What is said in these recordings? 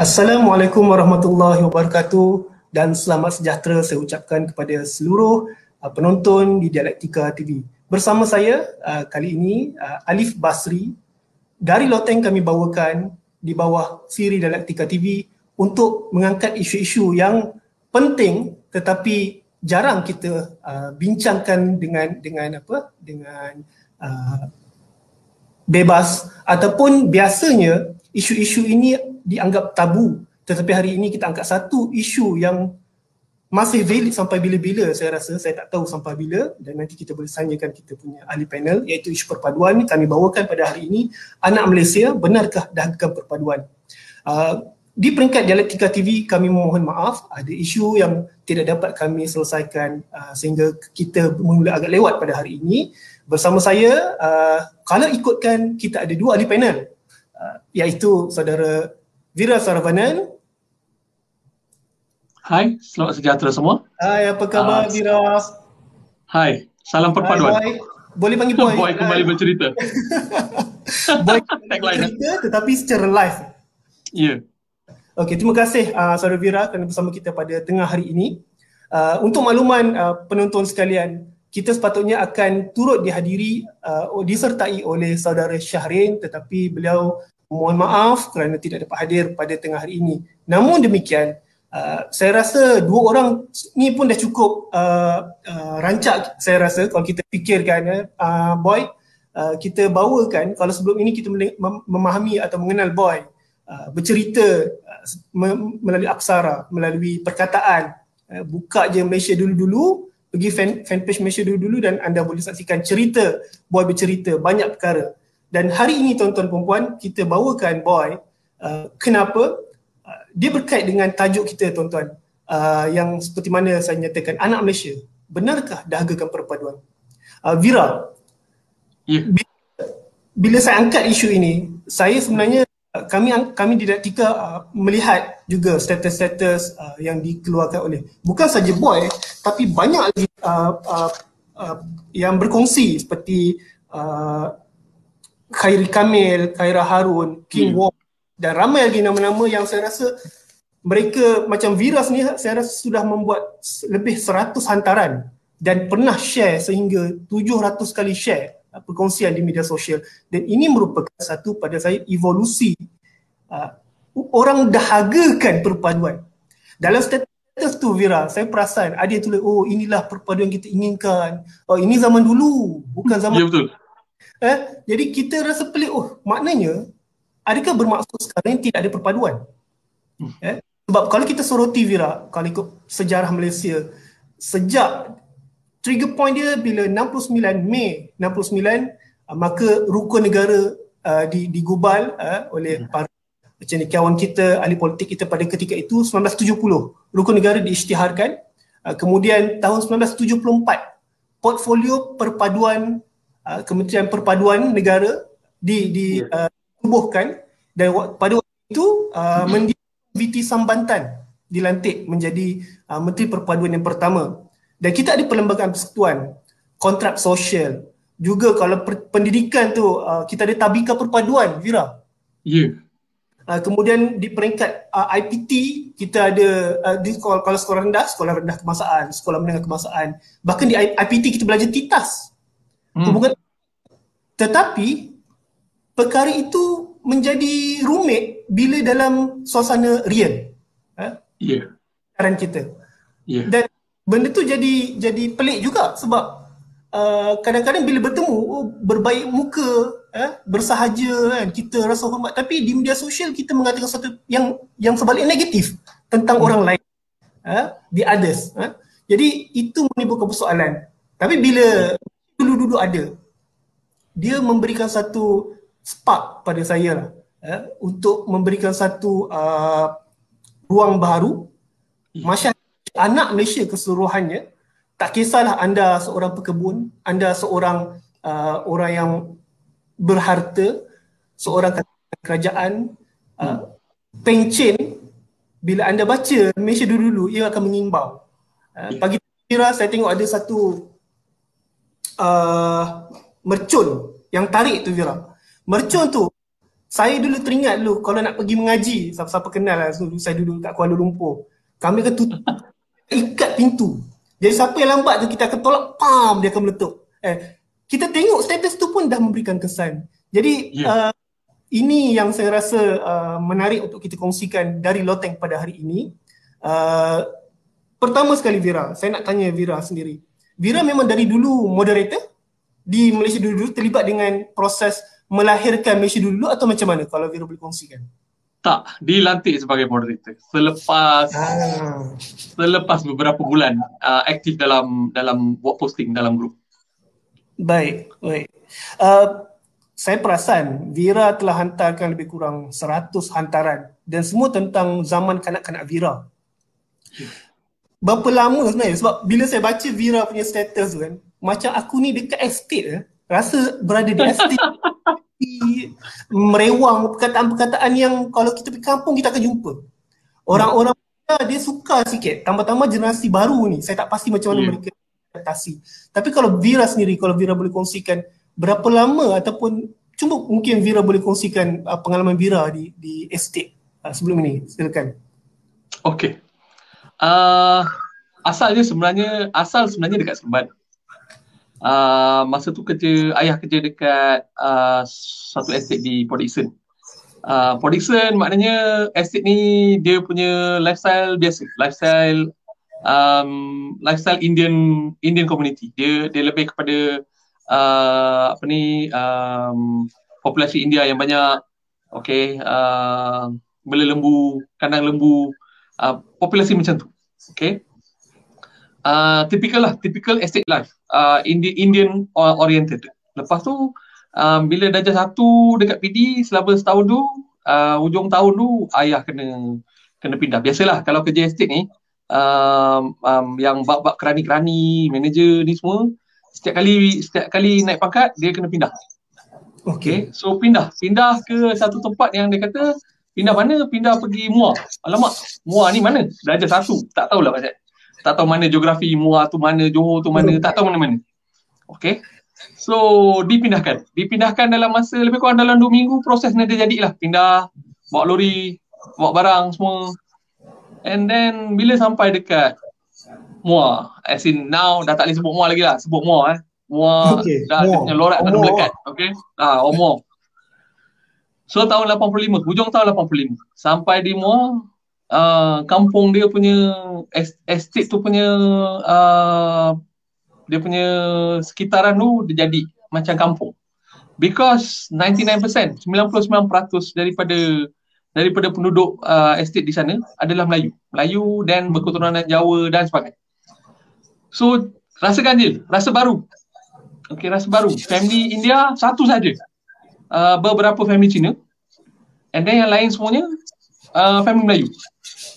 Assalamualaikum warahmatullahi wabarakatuh dan selamat sejahtera saya ucapkan kepada seluruh uh, penonton di Dialektika TV. Bersama saya uh, kali ini uh, Alif Basri dari Loteng kami bawakan di bawah siri Dialektika TV untuk mengangkat isu-isu yang penting tetapi jarang kita bincangkan dengan dengan apa dengan bebas ataupun biasanya isu-isu ini dianggap tabu. Tetapi hari ini kita angkat satu isu yang masih valid sampai bila-bila. Saya rasa saya tak tahu sampai bila. Dan nanti kita boleh tanyakan kita punya ahli panel iaitu isu perpaduan kami bawakan pada hari ini. Anak Malaysia benarkah dahagakan perpaduan? Uh, di peringkat dialektika TV kami memohon maaf. Ada isu yang tidak dapat kami selesaikan uh, sehingga kita mula agak lewat pada hari ini. Bersama saya uh, kalau ikutkan kita ada dua ahli panel. Uh, iaitu saudara Vira Saravanan Hai, selamat sejahtera semua. Hai, apa khabar uh, Vira? Hai, salam perpaduan. Hai, Boleh panggil boy. boy kembali bercerita. boy bercerita tetapi secara live. Ya. Yeah. Okey, terima kasih uh, Saudara Vira kerana bersama kita pada tengah hari ini. Uh, untuk makluman uh, penonton sekalian, kita sepatutnya akan turut dihadiri uh, disertai oleh Saudara Syahrin tetapi beliau mohon maaf kerana tidak dapat hadir pada tengah hari ini. Namun demikian, Uh, saya rasa dua orang ni pun dah cukup uh, uh, rancak saya rasa kalau kita fikirkan ya uh, boy uh, kita bawakan kalau sebelum ini kita mem- memahami atau mengenal boy uh, bercerita uh, melalui aksara melalui perkataan uh, buka je Malaysia dulu-dulu pergi fan, fanpage Malaysia dulu-dulu dan anda boleh saksikan cerita boy bercerita banyak perkara dan hari ini tuan-tuan perempuan kita bawakan boy uh, kenapa dia berkait dengan tajuk kita tuan-tuan uh, yang seperti mana saya nyatakan anak Malaysia benarkah dahagakan perpaduan uh, Vira yeah. bila, bila saya angkat isu ini saya sebenarnya uh, kami kami didaktika uh, melihat juga status-status uh, yang dikeluarkan oleh bukan saja boy tapi banyak lagi uh, uh, uh, yang berkongsi seperti uh, Khairi Kamil, Khaira Harun, King yeah. Wong. Dan ramai lagi nama-nama yang saya rasa mereka macam Viras ni saya rasa sudah membuat lebih 100 hantaran dan pernah share sehingga 700 kali share uh, perkongsian di media sosial. Dan ini merupakan satu pada saya evolusi uh, orang dahagakan perpaduan. Dalam status tu Vira saya perasan ada yang tulis oh inilah perpaduan kita inginkan. Oh ini zaman dulu bukan zaman ya betul eh jadi kita rasa pelik oh maknanya adakah bermaksud sekarang tidak ada perpaduan? Hmm. Eh? Sebab kalau kita soroti Vira, kalau ikut sejarah Malaysia, sejak trigger point dia bila 69 Mei 69 uh, maka rukun negara uh, digubal uh, oleh hmm. para macam kawan kita ahli politik kita pada ketika itu 1970 rukun negara diisytiharkan uh, kemudian tahun 1974 portfolio perpaduan uh, Kementerian Perpaduan Negara di di yeah. uh, dan pada waktu itu uh, Mendiang VT Sambantan dilantik menjadi uh, Menteri Perpaduan yang pertama. Dan kita ada perlembagaan persekutuan kontrak sosial. Juga kalau per- pendidikan tu uh, kita ada tabika perpaduan Vira ya. Yeah. uh, kemudian di peringkat uh, IPT kita ada uh, di sekolah, kalau sekolah rendah sekolah rendah kemasaan sekolah menengah kemasaan. Bahkan di IPT kita belajar titas hmm. hubungan tetapi perkara itu menjadi rumit bila dalam suasana real. Ha? Ya. Yeah. kita. Yeah. Dan benda tu jadi jadi pelik juga sebab uh, kadang-kadang bila bertemu oh, berbaik muka eh, bersahaja kan kita rasa hormat tapi di media sosial kita mengatakan sesuatu yang yang sebaliknya negatif tentang hmm. orang lain eh, the others eh. jadi itu menimbulkan persoalan tapi bila dulu-dulu ada. Dia memberikan satu spark pada saya lah eh, untuk memberikan satu uh, ruang baru. Hmm. masyarakat anak Malaysia keseluruhannya tak kisahlah anda seorang pekebun anda seorang uh, orang yang berharta seorang kerajaan uh, pencen bila anda baca Malaysia dulu-dulu ia akan mengimbau. Uh, pagi kira saya tengok ada satu uh, mercun yang tarik tu Vira mercon tu saya dulu teringat dulu kalau nak pergi mengaji, siapa-siapa kenal lah, so, saya duduk kat Kuala Lumpur. Kami akan tutup, ikat pintu. Jadi siapa yang lambat tu kita akan tolak, pam, dia akan meletup. Eh, kita tengok status tu pun dah memberikan kesan. Jadi yeah. uh, ini yang saya rasa uh, menarik untuk kita kongsikan dari Loteng pada hari ini. Uh, pertama sekali Vira, saya nak tanya Vira sendiri. Vira memang dari dulu moderator di Malaysia dulu terlibat dengan proses melahirkan Malaysia dulu atau macam mana kalau Vira boleh kongsikan? Tak, dilantik sebagai moderator selepas ah. selepas beberapa bulan uh, aktif dalam dalam buat posting dalam grup. Baik, baik. Uh, saya perasan Vira telah hantarkan lebih kurang 100 hantaran dan semua tentang zaman kanak-kanak Vira. Berapa lama sebenarnya? Sebab bila saya baca Vira punya status tu kan, macam aku ni dekat estate eh, rasa berada di estate merewang perkataan-perkataan yang kalau kita pergi kampung kita akan jumpa. Orang-orang dia suka sikit. Tambah-tambah generasi baru ni, saya tak pasti macam mana yeah. mereka adaptasi. Tapi kalau Vira sendiri, kalau Vira boleh kongsikan berapa lama ataupun cuma mungkin Vira boleh kongsikan uh, pengalaman Vira di di estate uh, sebelum ini. Silakan. Okay. Uh, asalnya sebenarnya asal sebenarnya dekat Seremban uh, masa tu kerja ayah kerja dekat uh, satu estate di Port Dickson. Uh, Port Dickson maknanya estate ni dia punya lifestyle biasa, lifestyle um, lifestyle Indian Indian community. Dia dia lebih kepada uh, apa ni um, populasi India yang banyak okay uh, bela lembu, kandang lembu, uh, populasi macam tu. Okay. Uh, typical lah, typical estate life uh, Indian, Indian oriented. Lepas tu um, bila darjah satu dekat PD selama setahun tu uh, ujung tahun tu ayah kena kena pindah. Biasalah kalau kerja estate ni um, um, yang bab-bab kerani-kerani, manager ni semua setiap kali setiap kali naik pangkat dia kena pindah. Okay, so pindah, pindah ke satu tempat yang dia kata pindah mana? Pindah pergi Muar. Alamak, Muar ni mana? Darjah satu, tak tahulah macam tak tahu mana geografi Muar tu mana, Johor tu mana, tak tahu mana-mana. Okay. So dipindahkan. Dipindahkan dalam masa lebih kurang dalam 2 minggu proses ni dia jadilah. Pindah, bawa lori, bawa barang semua. And then bila sampai dekat Muar, as in now dah tak boleh sebut Muar lagi lah. Sebut Muar eh. Muar okay. dah Muar. dia lorak dah melekat. Okay. Ah, Muar. So tahun 85, hujung tahun 85. Sampai di Muar, uh, kampung dia punya estate tu punya uh, dia punya sekitaran tu dia jadi macam kampung. Because 99%, 99% daripada daripada penduduk uh, estate di sana adalah Melayu. Melayu dan berketurunan Jawa dan sebagainya. So, rasa ganjil, rasa baru. Okay, rasa baru. Family India satu saja. Uh, beberapa family Cina. And then yang lain semuanya uh, family Melayu.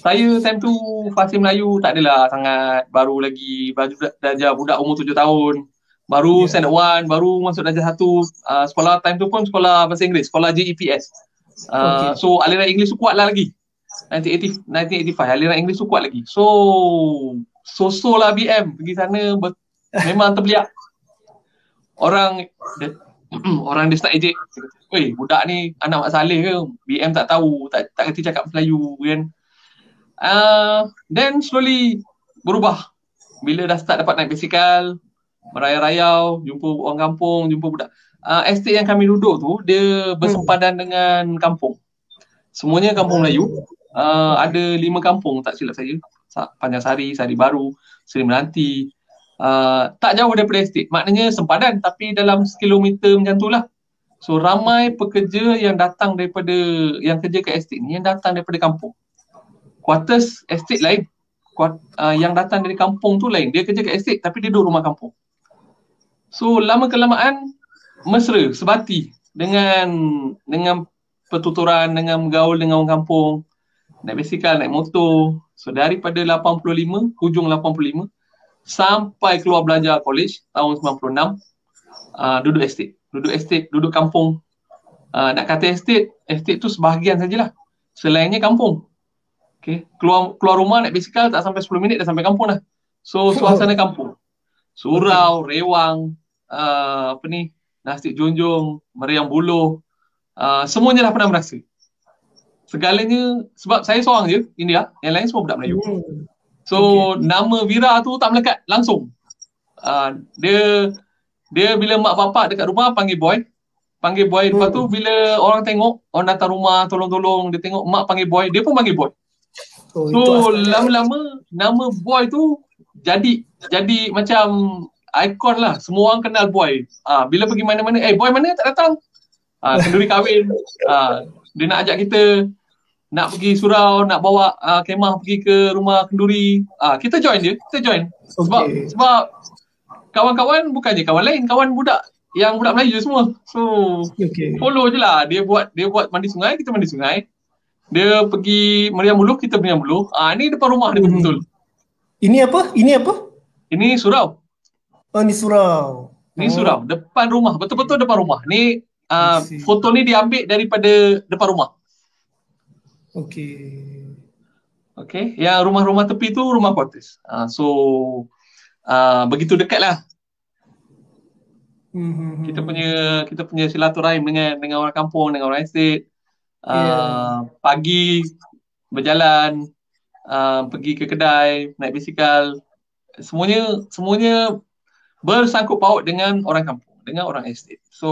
Saya time tu fasih Melayu tak adalah sangat. Baru lagi baju darjah budak umur tujuh tahun. Baru yeah. standard one baru masuk darjah satu. Uh, sekolah time tu pun sekolah bahasa Inggeris sekolah GEPS uh, okay. so aliran Inggeris tu kuat lah lagi. 1980, 1985 aliran Inggeris tu kuat lagi. So so-so lah BM pergi sana ber- memang terbeliak orang orang dia start ejek Weh, budak ni anak Mak Saleh ke? BM tak tahu, tak tak kerti cakap Melayu kan. Uh, then slowly berubah. Bila dah start dapat naik basikal, merayau-rayau, jumpa orang kampung, jumpa budak. Uh, estate yang kami duduk tu, dia bersempadan hmm. dengan kampung. Semuanya kampung Melayu. Uh, ada lima kampung, tak silap saya. Panjang Sari, Sari Baru, Seri Melanti. Uh, tak jauh daripada estate. Maknanya sempadan tapi dalam sekilometer macam tu lah. So ramai pekerja yang datang daripada, yang kerja kat estate ni, yang datang daripada kampung. Quarters estate lain. Kuat, uh, yang datang dari kampung tu lain. Dia kerja kat estate tapi dia duduk rumah kampung. So lama kelamaan mesra sebati dengan dengan pertuturan dengan bergaul dengan orang kampung. Naik basikal naik motor. So daripada 85 hujung 85 sampai keluar belajar college tahun 96 uh, duduk estate duduk estate duduk kampung uh, nak kata estate estate tu sebahagian sajalah selainnya kampung Okay. Keluar keluar rumah naik basikal tak sampai 10 minit dah sampai kampung dah. So suasana kampung. Surau, rewang, uh, apa ni, nasi junjung, meriang buluh. uh, semuanya dah pernah merasa. Segalanya sebab saya seorang je India, yang lain semua budak Melayu. Hmm. So okay. nama Vira tu tak melekat langsung. Uh, dia dia bila mak bapak dekat rumah panggil boy. Panggil boy hmm. lepas tu bila orang tengok orang datang rumah tolong-tolong dia tengok mak panggil boy, dia pun panggil boy. Oh, so lama-lama nama boy tu jadi jadi macam ikon lah. Semua orang kenal boy. Ah bila pergi mana-mana, eh boy mana tak datang? Ah kenduri kahwin. Ah dia nak ajak kita nak pergi surau, nak bawa uh, kemah pergi ke rumah kenduri. Ah, kita join dia, kita join. Sebab okay. sebab kawan-kawan bukannya kawan lain, kawan budak yang budak Melayu semua. So okay. follow je lah. Dia buat dia buat mandi sungai, kita mandi sungai. Dia pergi meriam buluh, kita meriam buluh. Ah, ni depan rumah dia hmm. betul. Ini apa? Ini apa? Ini surau. Oh, ni surau. Ni oh. surau, depan rumah. Betul-betul depan rumah. Ni uh, foto ni diambil daripada depan rumah. Okey. Okey, yang rumah-rumah tepi tu rumah quarters. Uh, so uh, begitu dekat lah. Hmm. Kita punya kita punya silaturahim dengan dengan orang kampung, dengan orang estate. Uh, yeah. Pagi berjalan, uh, pergi ke kedai, naik bisikal. Semuanya semuanya bersangkut paut dengan orang kampung, dengan orang estate. So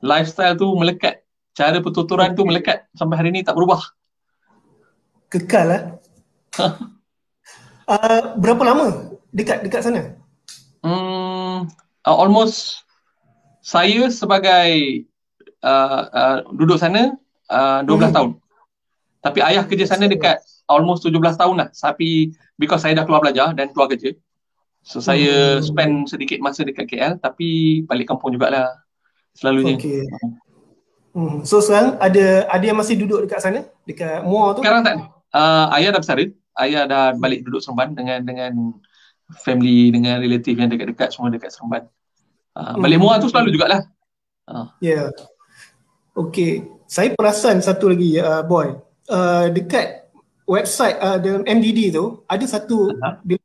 lifestyle tu melekat cara pertuturan tu melekat sampai hari ni tak berubah. Kekal lah. uh, berapa lama dekat dekat sana? Hmm, uh, almost saya sebagai uh, uh, duduk sana uh, 12 hmm. tahun. Tapi ayah kerja sana dekat almost 17 tahun lah. Tapi because saya dah keluar belajar dan keluar kerja. So saya hmm. spend sedikit masa dekat KL tapi balik kampung jugalah selalunya. Okay. Hmm. So sekarang ada ada yang masih duduk dekat sana dekat Muar tu? Sekarang tak. Uh, ayah dah bersara. Ayah dah balik duduk Seremban dengan dengan family dengan relatif yang dekat-dekat semua dekat Seremban. Uh, balik hmm. Muar tu selalu jugalah. Uh. Ya. Yeah. Okay. Saya perasan satu lagi uh, boy. Uh, dekat website uh, dalam MDD tu ada satu uh-huh.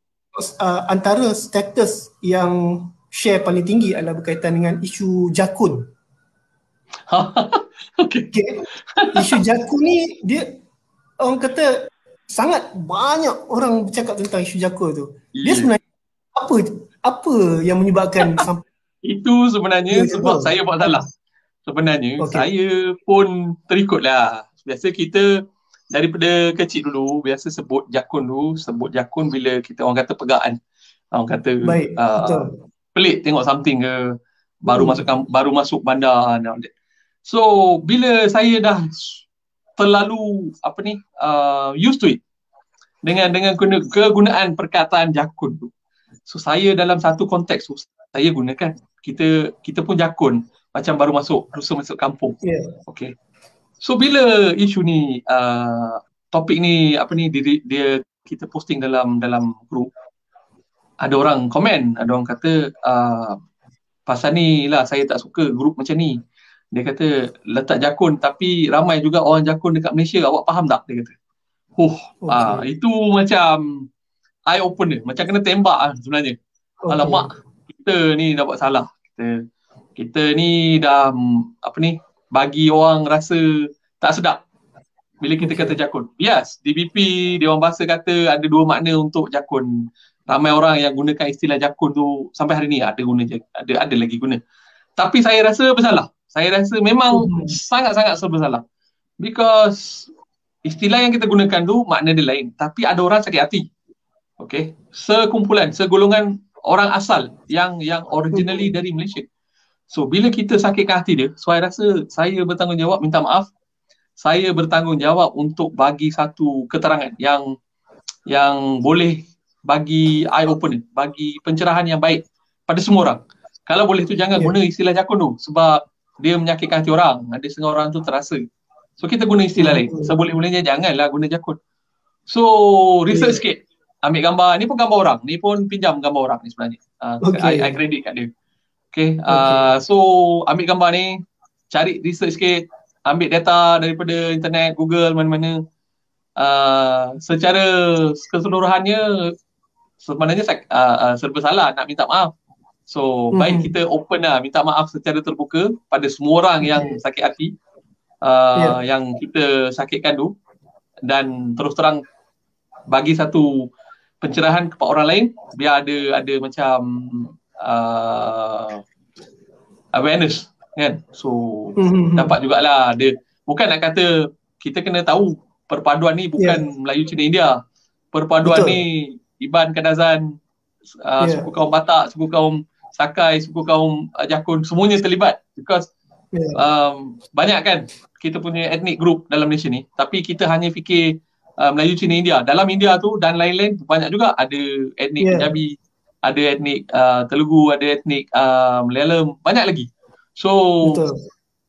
uh, antara status yang share paling tinggi adalah berkaitan dengan isu jakun. okay. okay. Isu Jaku ni dia orang kata sangat banyak orang bercakap tentang isu Jaku tu. Dia yeah. sebenarnya apa apa yang menyebabkan sampai itu sebenarnya yeah, sebab saya buat salah. Sebenarnya okay. saya pun terikutlah. Biasa kita daripada kecil dulu biasa sebut jakun dulu, sebut jakun bila kita orang kata pegaan. Orang kata Baik, uh, pelik tengok something ke baru hmm. masuk baru masuk bandar So bila saya dah terlalu apa ni uh, used to it dengan dengan guna, kegunaan perkataan jakun tu. So saya dalam satu konteks tu saya gunakan kita kita pun jakun macam baru masuk rusa masuk kampung. Yeah. Okay. So bila isu ni uh, topik ni apa ni dia, dia kita posting dalam dalam group ada orang komen, ada orang kata uh, pasal ni lah saya tak suka grup macam ni dia kata letak jakun. Tapi ramai juga orang jakun dekat Malaysia. Awak faham tak? Dia kata. Huh okay. ah itu macam eye opener macam kena tembak lah sebenarnya. Okay. alamak kita ni dah buat salah. Kita kita ni dah apa ni bagi orang rasa tak sedap bila kita kata jakun. Yes DBP orang bahasa kata ada dua makna untuk jakun. Ramai orang yang gunakan istilah jakun tu sampai hari ni ada guna ada ada lagi guna tapi saya rasa bersalah saya rasa memang hmm. sangat-sangat serba salah. Because istilah yang kita gunakan tu makna dia lain. Tapi ada orang sakit hati. Okay. Sekumpulan, segolongan orang asal yang yang originally dari Malaysia. So bila kita sakitkan hati dia, so saya rasa saya bertanggungjawab minta maaf. Saya bertanggungjawab untuk bagi satu keterangan yang yang boleh bagi eye opener, bagi pencerahan yang baik pada semua orang. Kalau boleh tu jangan yeah. guna istilah jakun tu sebab dia menyakitkan hati orang. Ada setengah orang tu terasa. So kita guna istilah lain. So boleh-bolehnya janganlah guna jakun. So research yeah. sikit. Ambil gambar. Ni pun gambar orang. Ni pun pinjam gambar orang ni sebenarnya. Uh, okay. I, I credit kat dia. Okay. Uh, okay. So ambil gambar ni. Cari research sikit. Ambil data daripada internet, Google, mana-mana. Uh, secara keseluruhannya sebenarnya uh, uh, serba salah nak minta maaf. So hmm. baik kita open lah minta maaf secara terbuka pada semua orang yang sakit hati uh, yeah. yang kita sakitkan tu dan terus terang bagi satu pencerahan kepada orang lain biar ada ada macam uh, awareness kan so hmm. dapat jugalah ada bukan nak kata kita kena tahu perpaduan ni bukan yeah. Melayu Cina India perpaduan Betul. ni Iban Kadazan uh, yeah. suku kaum Batak suku kaum Sakai, suku kaum uh, Jakun, semuanya terlibat because yeah. um, banyak kan kita punya etnik group dalam Malaysia ni tapi kita hanya fikir uh, Melayu, Cina, India. Dalam India tu dan lain-lain banyak juga ada etnik yeah. Punjabi, ada etnik uh, Telugu, ada etnik uh, Malayalam, banyak lagi. So Betul.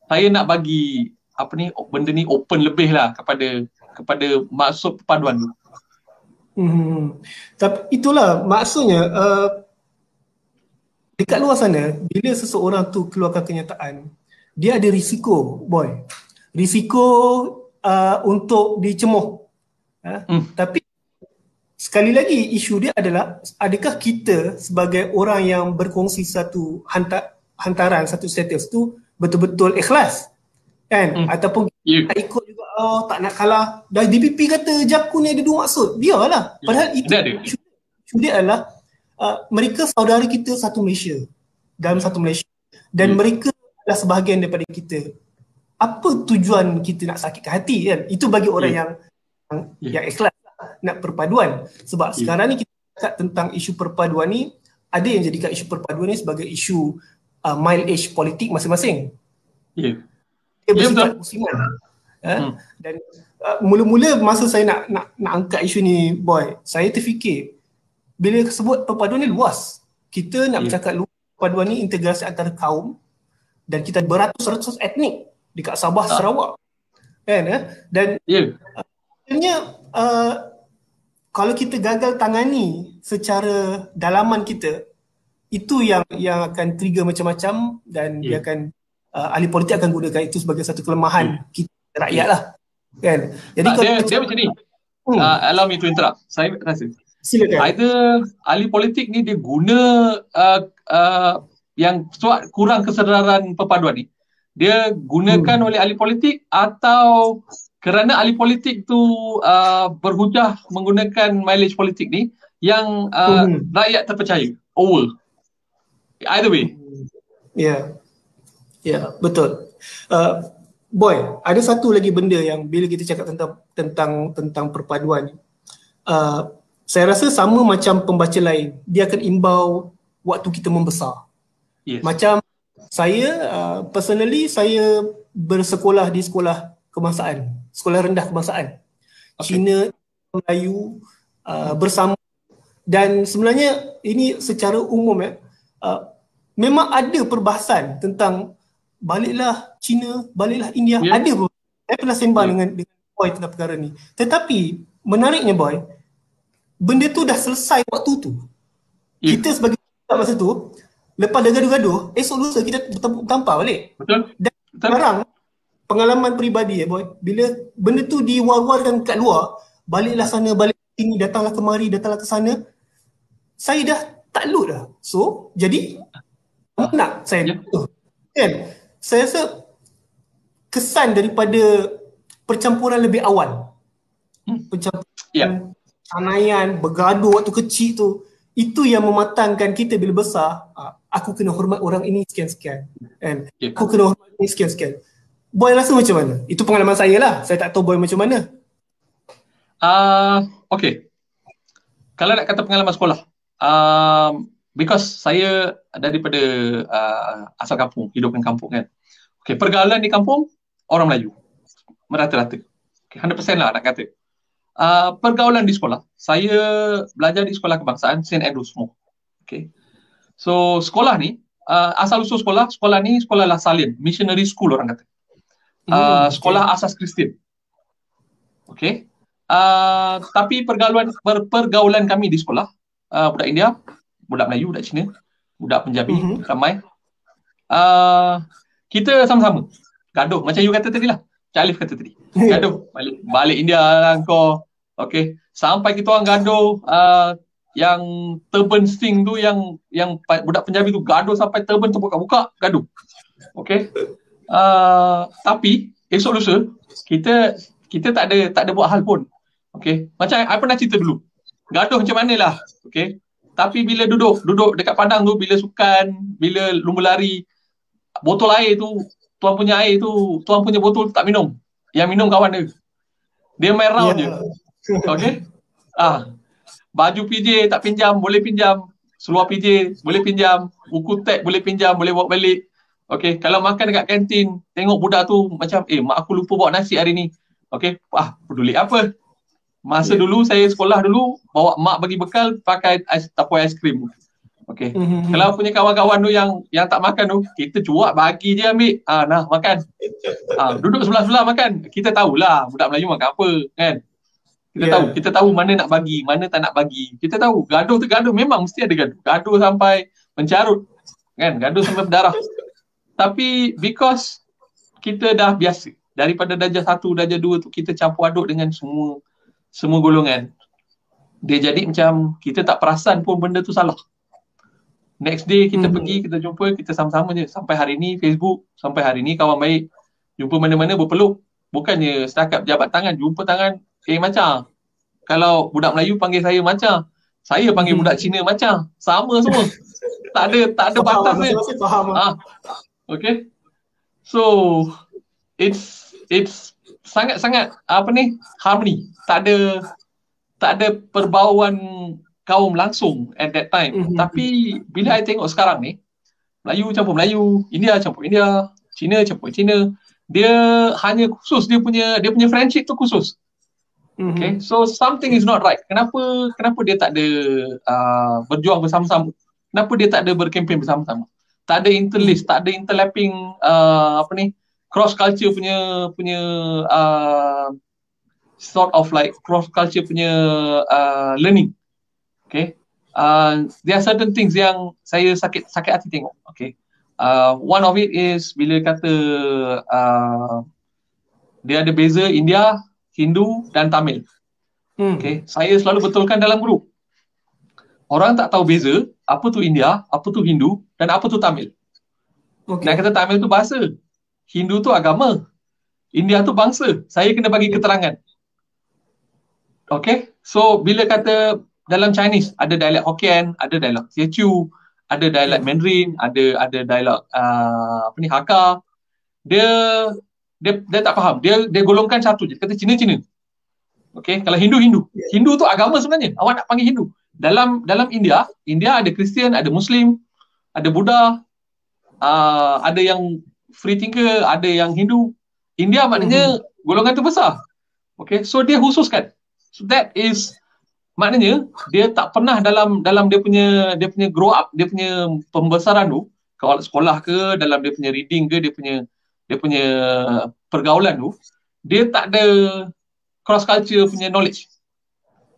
saya nak bagi apa ni benda ni open lebih lah kepada kepada maksud perpaduan tu. Hmm. Tapi itulah maksudnya uh, dekat luar sana bila seseorang tu keluarkan kenyataan dia ada risiko boy. Risiko uh, untuk dicemuh uh, hmm. tapi sekali lagi isu dia adalah adakah kita sebagai orang yang berkongsi satu hantar, hantaran satu status tu betul-betul ikhlas? Kan? Hmm. ataupun yeah. ikut juga oh tak nak kalah. Dah DPP kata Jakun ni ada dua maksud. Biarlah. Padahal yeah. itu isu, isu dia adalah uh, mereka saudara kita satu Malaysia dalam satu Malaysia dan hmm. mereka adalah sebahagian daripada kita apa tujuan kita nak sakitkan hati kan itu bagi orang yeah. yang yang, yeah. yang ikhlas nak perpaduan sebab yeah. sekarang ni kita cakap tentang isu perpaduan ni ada yang jadikan isu perpaduan ni sebagai isu uh, mile age politik masing-masing ya yeah. dia yeah, musiman uh, hmm. dan uh, mula-mula masa saya nak nak nak angkat isu ni boy saya terfikir bila sebut perpaduan ni luas. Kita nak yeah. bercakap luas perpaduan ni integrasi antara kaum dan kita beratus-ratus etnik dekat Sabah, ah. Sarawak. Kan eh? Dan yeah. akhirnya uh, kalau kita gagal tangani secara dalaman kita itu yang yang akan trigger macam-macam dan yeah. dia akan uh, ahli politik akan gunakan itu sebagai satu kelemahan yeah. kita rakyat lah kan jadi kalau dia, dia macam ni hmm. uh, allow me to interrupt saya rasa Silakan. Either ahli politik ni dia guna uh, uh, yang kurang kesedaran perpaduan ni. Dia gunakan hmm. oleh ahli politik atau kerana ahli politik tu uh, berhujah menggunakan mileage politik ni yang uh, hmm. rakyat terpercaya. Over. Either way. Ya. Yeah. Ya, yeah, betul. Uh, boy, ada satu lagi benda yang bila kita cakap tentang tentang tentang perpaduan uh, saya rasa sama macam pembaca lain dia akan imbau waktu kita membesar yes. macam saya uh, personally saya bersekolah di sekolah kebangsaan sekolah rendah kebangsaan okay. Cina Melayu uh, bersama dan sebenarnya ini secara umum ya uh, memang ada perbahasan tentang baliklah Cina baliklah India yeah. ada saya pernah sembang yeah. dengan dengan boy tentang perkara ni tetapi menariknya boy benda tu dah selesai waktu tu. Yeah. Kita sebagai masa tu, lepas dah gaduh-gaduh, esok lusa kita bertampar balik. Betul. Dan Betul. sekarang, pengalaman peribadi ya boy, bila benda tu diwar-warkan kat luar, baliklah sana, balik sini, datanglah kemari, datanglah ke sana, saya dah tak load dah. So, jadi, apa nak saya yeah. Kan? Saya rasa kesan daripada percampuran lebih awal. Hmm. Percampuran yeah canaian, bergaduh waktu kecil tu itu yang mematangkan kita bila besar ah, aku kena hormat orang ini sekian-sekian. Kan? Yeah. aku kena hormat ini sekian-sekian. Boy rasa macam mana? Itu pengalaman saya lah. Saya tak tahu boy macam mana. Uh, okay kalau nak kata pengalaman sekolah um, because saya daripada uh, asal kampung hidupkan kampung kan. Okay pergaulan di kampung orang Melayu. Merata-rata. Okay, 100% lah nak kata uh, pergaulan di sekolah. Saya belajar di sekolah kebangsaan St. Andrews Small. Okay. So sekolah ni, uh, asal usul sekolah, sekolah ni sekolah La Saline, missionary school orang kata. Uh, hmm, sekolah okay. asas Kristian. Okay. Uh, tapi pergaulan per, pergaulan kami di sekolah, uh, budak India, budak Melayu, budak Cina, budak Punjabi, mm-hmm. ramai. Uh, kita sama-sama gaduh macam you kata tadi lah. Cik Alif kata tadi. Gaduh balik, balik India lah kau Okay. Sampai kita orang gaduh, uh, yang turban sting tu yang yang budak Punjabi tu gaduh sampai turban terbuka-buka gaduh. Okay. Uh, tapi esok lusa kita kita tak ada tak ada buat hal pun. Okay. Macam I pernah cerita dulu. Gaduh macam mana lah. Okay. Tapi bila duduk duduk dekat padang tu bila sukan, bila lumba lari botol air tu tuan punya air tu tuan punya botol tu tak minum. Yang minum kawan dia. Dia main round yeah. je. Okay. Ah, baju PJ tak pinjam, boleh pinjam. Seluar PJ boleh pinjam. Buku tag boleh pinjam, boleh bawa balik. Okay, kalau makan dekat kantin, tengok budak tu macam, eh mak aku lupa bawa nasi hari ni. Okay, ah peduli apa. Masa yeah. dulu saya sekolah dulu, bawa mak bagi bekal pakai ais, tapoi aiskrim. Okay, mm-hmm. kalau punya kawan-kawan tu yang yang tak makan tu, kita cuak bagi je ambil. Ah, nah makan. Ah, duduk sebelah-sebelah makan. Kita tahulah budak Melayu makan apa kan. Kita yeah. tahu, kita tahu mana nak bagi, mana tak nak bagi. Kita tahu, gaduh tu gaduh memang mesti ada gaduh. Gaduh sampai mencarut. Kan? Gaduh sampai berdarah. Tapi because kita dah biasa daripada darjah satu, darjah dua tu kita campur aduk dengan semua semua golongan. Dia jadi macam kita tak perasan pun benda tu salah. Next day kita hmm. pergi, kita jumpa, kita sama-sama je. Sampai hari ni Facebook, sampai hari ni kawan baik. Jumpa mana-mana berpeluk. Bukannya setakat jabat tangan, jumpa tangan, Eh macam kalau budak Melayu panggil saya macam saya panggil hmm. budak Cina macam sama semua. tak ada tak ada batas ni. Ah. Okay. So it's it's sangat-sangat apa ni harmony. Tak ada tak ada perbauan kaum langsung at that time. Mm-hmm. Tapi bila I tengok sekarang ni Melayu campur Melayu, India campur India, Cina campur Cina, dia hanya khusus dia punya dia punya friendship tu khusus. Mm-hmm. Okay, so something is not right. Kenapa kenapa dia tak ada uh, berjuang bersama-sama? Kenapa dia tak ada berkempen bersama-sama? Tak ada interlist, tak ada interlapping uh, apa ni cross culture punya punya uh, sort of like cross culture punya uh, learning. Okay, uh, there are certain things yang saya sakit sakit hati tengok. Okay, uh, one of it is bila kata uh, dia ada beza India Hindu dan Tamil. Hmm. Okay. Saya selalu betulkan dalam grup. Orang tak tahu beza apa tu India, apa tu Hindu dan apa tu Tamil. Okay. Nak kata Tamil tu bahasa. Hindu tu agama. India tu bangsa. Saya kena bagi keterangan. Okay. So bila kata dalam Chinese ada dialek Hokkien, ada dialek Teochew, ada dialek Mandarin, ada ada dialek uh, apa ni Hakka. Dia dia dia tak faham. Dia dia golongkan satu je. Kata Cina Cina. Okey, kalau Hindu Hindu. Hindu tu agama sebenarnya. Awak nak panggil Hindu. Dalam dalam India, India ada Kristian, ada Muslim, ada Buddha, uh, ada yang free thinker, ada yang Hindu. India maknanya mm-hmm. golongan tu besar. Okey, so dia khususkan. So that is maknanya dia tak pernah dalam dalam dia punya dia punya grow up, dia punya pembesaran tu, kalau sekolah ke, dalam dia punya reading ke, dia punya dia punya pergaulan tu dia tak ada cross culture punya knowledge.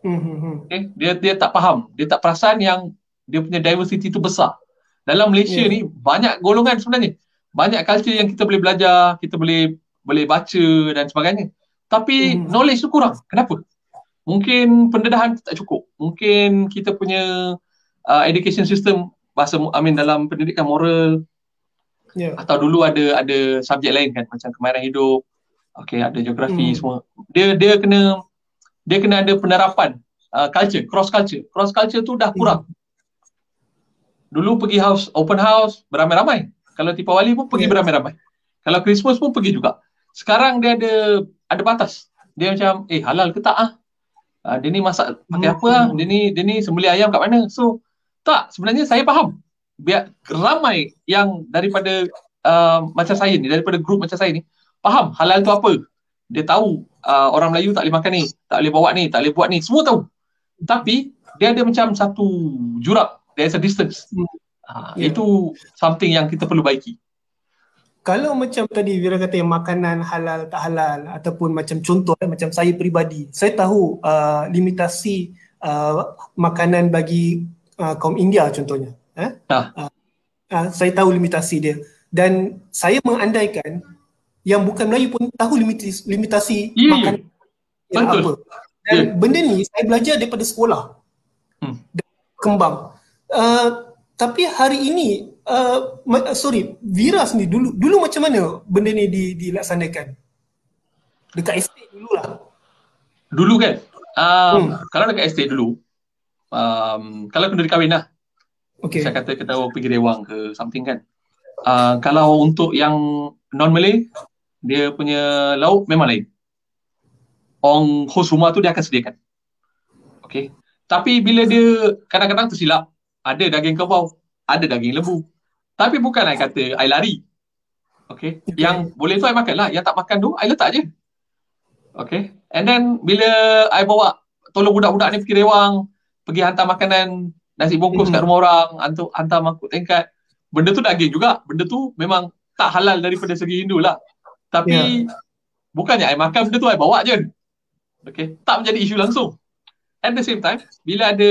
Mm-hmm. Okay? Dia dia tak faham, dia tak perasan yang dia punya diversity tu besar. Dalam Malaysia yeah. ni banyak golongan sebenarnya. Banyak culture yang kita boleh belajar, kita boleh boleh baca dan sebagainya. Tapi mm. knowledge tu kurang. Kenapa? Mungkin pendedahan tak cukup. Mungkin kita punya uh, education system bahasa I mean dalam pendidikan moral yeah. atau dulu ada ada subjek lain kan macam kemahiran hidup okey ada geografi hmm. semua. Dia dia kena dia kena ada penerapan uh, culture cross culture. Cross culture tu dah kurang. Hmm. dulu pergi house open house beramai-ramai. Kalau Tipawali pun pergi yeah. beramai-ramai. Kalau Christmas pun pergi juga. Sekarang dia ada ada batas. Dia macam eh halal ke tak ah? Uh, dia ni masak pakai hmm. apa ah? Dia ni dia ni sembelih ayam kat mana? So tak. Sebenarnya saya faham biar ramai yang daripada uh, macam saya ni daripada grup macam saya ni faham halal tu apa dia tahu uh, orang Melayu tak boleh makan ni tak boleh bawa ni tak boleh buat ni semua tahu tapi dia ada macam satu jurak there's a distance hmm. uh, yeah. itu something yang kita perlu baiki kalau macam tadi Vira kata yang makanan halal tak halal ataupun macam contoh eh, macam saya peribadi saya tahu uh, limitasi uh, makanan bagi uh, kaum India contohnya Eh? Ah. Uh, uh, saya tahu limitasi dia dan saya mengandaikan yang bukan Melayu pun tahu limitasi, limitasi yeah, makan yeah. apa. Dan yeah. benda ni saya belajar daripada sekolah. Hmm. kembang. Uh, tapi hari ini uh, sorry Vira sendiri dulu dulu macam mana benda ni di, dilaksanakan dekat estate dulu lah dulu kan um, hmm. kalau dekat estate dulu um, kalau kena dikahwin lah okay. saya kata kita pergi rewang ke something kan uh, kalau untuk yang non Malay dia punya lauk memang lain orang host rumah tu dia akan sediakan okay tapi bila dia kadang-kadang tersilap ada daging kerbau, ada daging lembu. Tapi bukan I kata I lari. Okay. okay. Yang boleh tu I makan lah. Yang tak makan tu I letak je. Okay. And then bila I bawa tolong budak-budak ni pergi rewang, pergi hantar makanan nasi bungkus hmm. kat rumah orang, hantar, hantar mangkuk tingkat. Benda tu daging juga. Benda tu memang tak halal daripada segi Hindu lah. Tapi yeah. bukannya I makan benda tu I bawa je. Okay. Tak menjadi isu langsung. At the same time, bila ada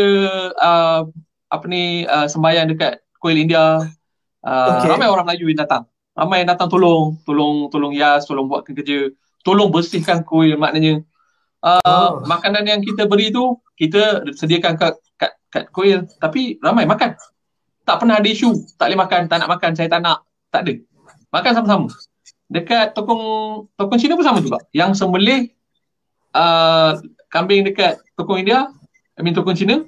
uh, apa ni uh, sembahyang dekat kuil India. Uh, okay. Ramai orang Melayu yang datang. Ramai yang datang tolong, tolong tolong hias, tolong buatkan kerja, tolong bersihkan kuil maknanya. Uh, oh. Makanan yang kita beri tu kita sediakan kat, kat, kat kuil tapi ramai makan. Tak pernah ada isu, tak boleh makan, tak nak makan, saya tak nak. Tak ada. Makan sama-sama. Dekat tokong tokong Cina pun sama juga. Yang sembelih uh, kambing dekat tokong India, I mean tokong Cina,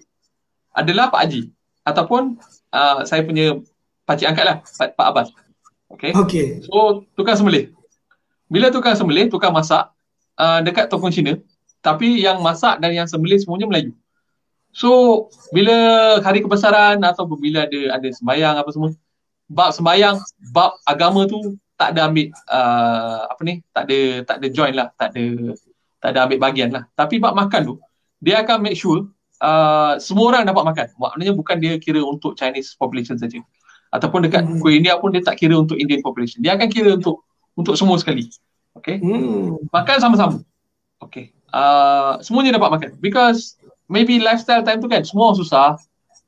adalah Pak Haji ataupun uh, saya punya pakcik angkat lah, Pak, Pak Abbas. Okay. okay. So, tukang sembelih. Bila tukang sembelih, tukang masak uh, dekat toko Cina, tapi yang masak dan yang sembelih semuanya Melayu. So, bila hari kebesaran atau bila ada ada sembahyang apa semua, bab sembahyang, bab agama tu tak ada ambil uh, apa ni, tak ada tak ada join lah, tak ada tak ada ambil bagian lah. Tapi bab makan tu, dia akan make sure uh, semua orang dapat makan. Maknanya bukan dia kira untuk Chinese population saja. Ataupun dekat hmm. kuih India pun dia tak kira untuk Indian population. Dia akan kira untuk untuk semua sekali. Okay. Hmm. Makan sama-sama. Okay. Uh, semuanya dapat makan. Because maybe lifestyle time tu kan semua susah.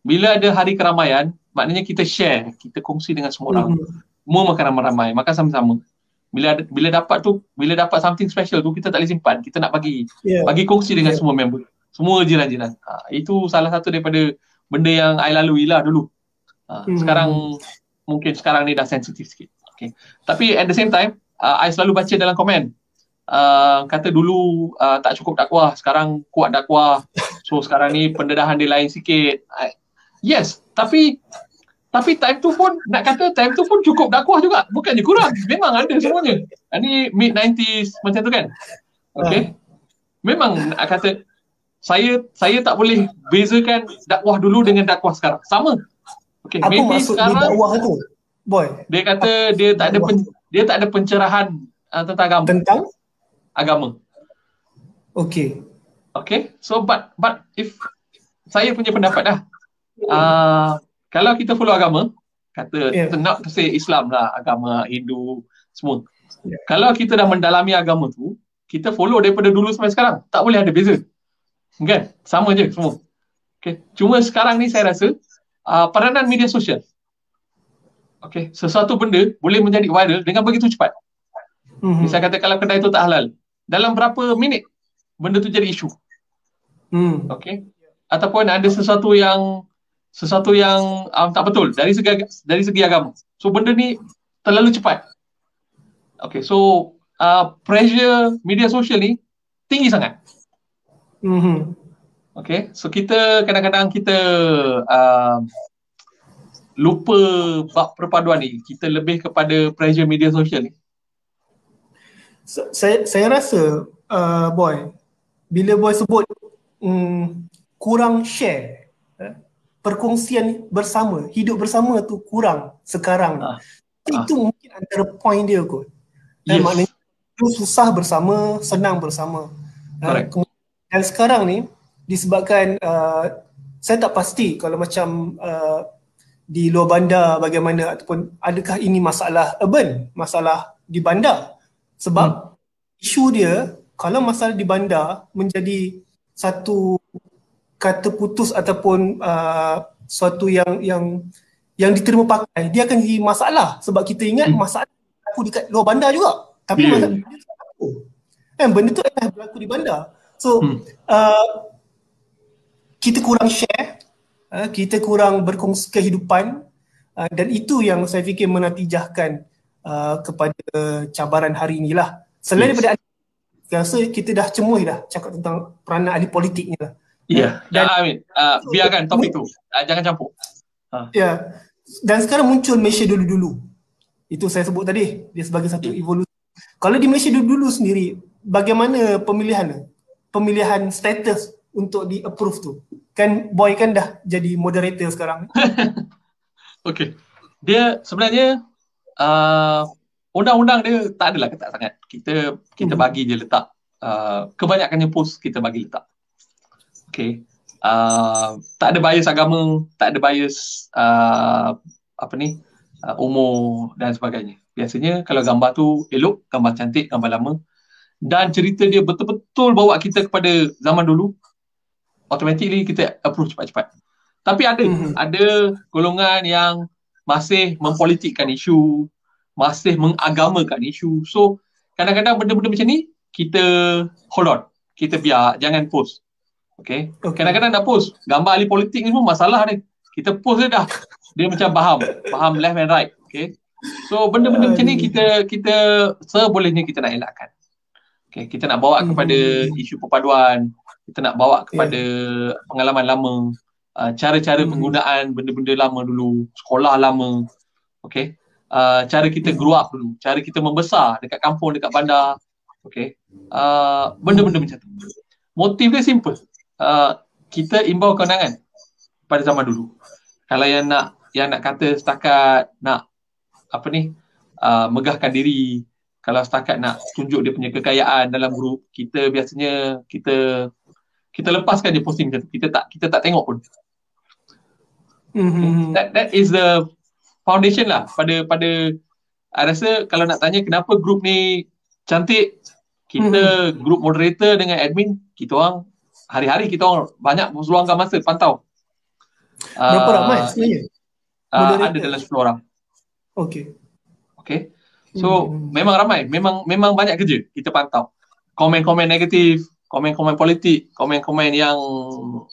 Bila ada hari keramaian, maknanya kita share. Kita kongsi dengan semua orang. Hmm. Semua makan ramai-ramai. Makan sama-sama. Bila bila dapat tu, bila dapat something special tu, kita tak boleh simpan. Kita nak bagi. Yeah. Bagi kongsi dengan yeah. semua member semua jiran-jiran. Ha, itu salah satu daripada benda yang I lalui lah dulu. Ha, hmm. Sekarang mungkin sekarang ni dah sensitif sikit. Okay. Tapi at the same time, uh, I selalu baca dalam komen. Uh, kata dulu uh, tak cukup dakwah, sekarang kuat dakwah. So sekarang ni pendedahan dia lain sikit. I, yes, tapi tapi time tu pun nak kata time tu pun cukup dakwah juga. Bukannya kurang. Memang ada semuanya. Ini mid 90s macam tu kan. Okay. Memang nak kata saya saya tak boleh bezakan dakwah dulu dengan dakwah sekarang. Sama. Okay, Apa maybe maksud sekarang, dakwah tu? Boy. Dia kata dia tak ada pen, dia tak ada pencerahan uh, tentang agama. Tentang agama. Okay. Okay. So but but if saya punya pendapat dah. Uh, kalau kita follow agama, kata yeah. not to say Islam lah, agama Hindu semua. Yeah. Kalau kita dah mendalami agama tu, kita follow daripada dulu sampai sekarang. Tak boleh ada beza. Kan? Sama je semua. Okay. Cuma sekarang ni saya rasa uh, peranan media sosial. Okay. Sesuatu benda boleh menjadi viral dengan begitu cepat. Mm-hmm. Saya kata kalau kedai itu tak halal. Dalam berapa minit benda tu jadi isu. Mm. Okay. Ataupun ada sesuatu yang sesuatu yang um, tak betul dari segi dari segi agama. So benda ni terlalu cepat. Okay. So uh, pressure media sosial ni tinggi sangat. Mm-hmm. Okay, so kita kadang-kadang kita uh, lupa bab perpaduan ni. Kita lebih kepada pressure media sosial ni. Saya saya rasa uh, boy bila boy sebut um, kurang share eh, perkongsian bersama hidup bersama tu kurang sekarang ah. itu ah. mungkin antara point dia kot eh, yes. eh, maknanya itu susah bersama senang bersama eh, dan sekarang ni disebabkan uh, saya tak pasti kalau macam uh, di luar bandar bagaimana ataupun adakah ini masalah urban, masalah di bandar. Sebab hmm. isu dia kalau masalah di bandar menjadi satu kata putus ataupun uh, suatu yang yang yang diterima pakai, dia akan jadi masalah sebab kita ingat hmm. masalah aku dekat luar bandar juga. Tapi yeah. masalah benda tu berlaku. Kan benda tu adalah berlaku di bandar. So hmm. uh, kita kurang share uh, kita kurang berkongsi kehidupan uh, dan itu yang saya fikir menatijahkan uh, kepada cabaran hari inilah. Selain yes. daripada rasa kita dah cemuh dah cakap tentang peranan ahli politik ni lah. Ya, yeah. dan uh, Amin. Uh, biarkan topik tu. Uh, jangan campur. Uh. Ya. Yeah. Dan sekarang muncul Malaysia dulu-dulu. Itu saya sebut tadi. Dia sebagai satu yeah. evolusi. Kalau di Malaysia dulu-dulu sendiri, bagaimana pemilihan pemilihan status untuk di approve tu? Kan boy kan dah jadi moderator sekarang. okay. Dia sebenarnya uh, undang-undang dia tak adalah ketat sangat. Kita kita hmm. bagi je letak uh, kebanyakannya post kita bagi letak. Okay. Uh, tak ada bias agama, tak ada bias uh, apa ni uh, umur dan sebagainya. Biasanya kalau gambar tu elok, gambar cantik, gambar lama dan cerita dia betul-betul bawa kita kepada zaman dulu, automatically kita approve cepat-cepat. Tapi ada, mm-hmm. ada golongan yang masih mempolitikkan isu, masih mengagamakan isu. So kadang-kadang benda-benda macam ni kita hold on. Kita biar jangan post. Okay. okay. Kadang-kadang nak post. Gambar ahli politik ni pun masalah ni. Kita post dia dah. Dia macam faham. Faham left and right. Okay. So benda-benda macam ni kita kita sebolehnya kita nak elakkan. Okay. Kita nak bawa kepada hmm. isu perpaduan. Kita nak bawa kepada yeah. pengalaman lama. Uh, cara-cara hmm. penggunaan benda-benda lama dulu. Sekolah lama. Okay uh, cara kita grow up dulu, cara kita membesar dekat kampung, dekat bandar. Okay. Uh, benda-benda macam tu. Motif dia simple. Uh, kita imbau keundangan pada zaman dulu. Kalau yang nak yang nak kata setakat nak apa ni uh, megahkan diri kalau setakat nak tunjuk dia punya kekayaan dalam grup kita biasanya kita kita lepaskan je posting macam tu kita tak kita tak tengok pun mm-hmm. that that is the foundation lah. Pada pada I rasa kalau nak tanya kenapa grup ni cantik kita hmm. grup moderator dengan admin kita orang hari-hari kita orang banyak meluangkan masa pantau. Berapa uh, ramai sebenarnya? uh, ada dalam 10 orang. Okey okey so hmm. memang ramai. Memang memang banyak kerja kita pantau. Komen-komen negatif komen-komen politik komen-komen yang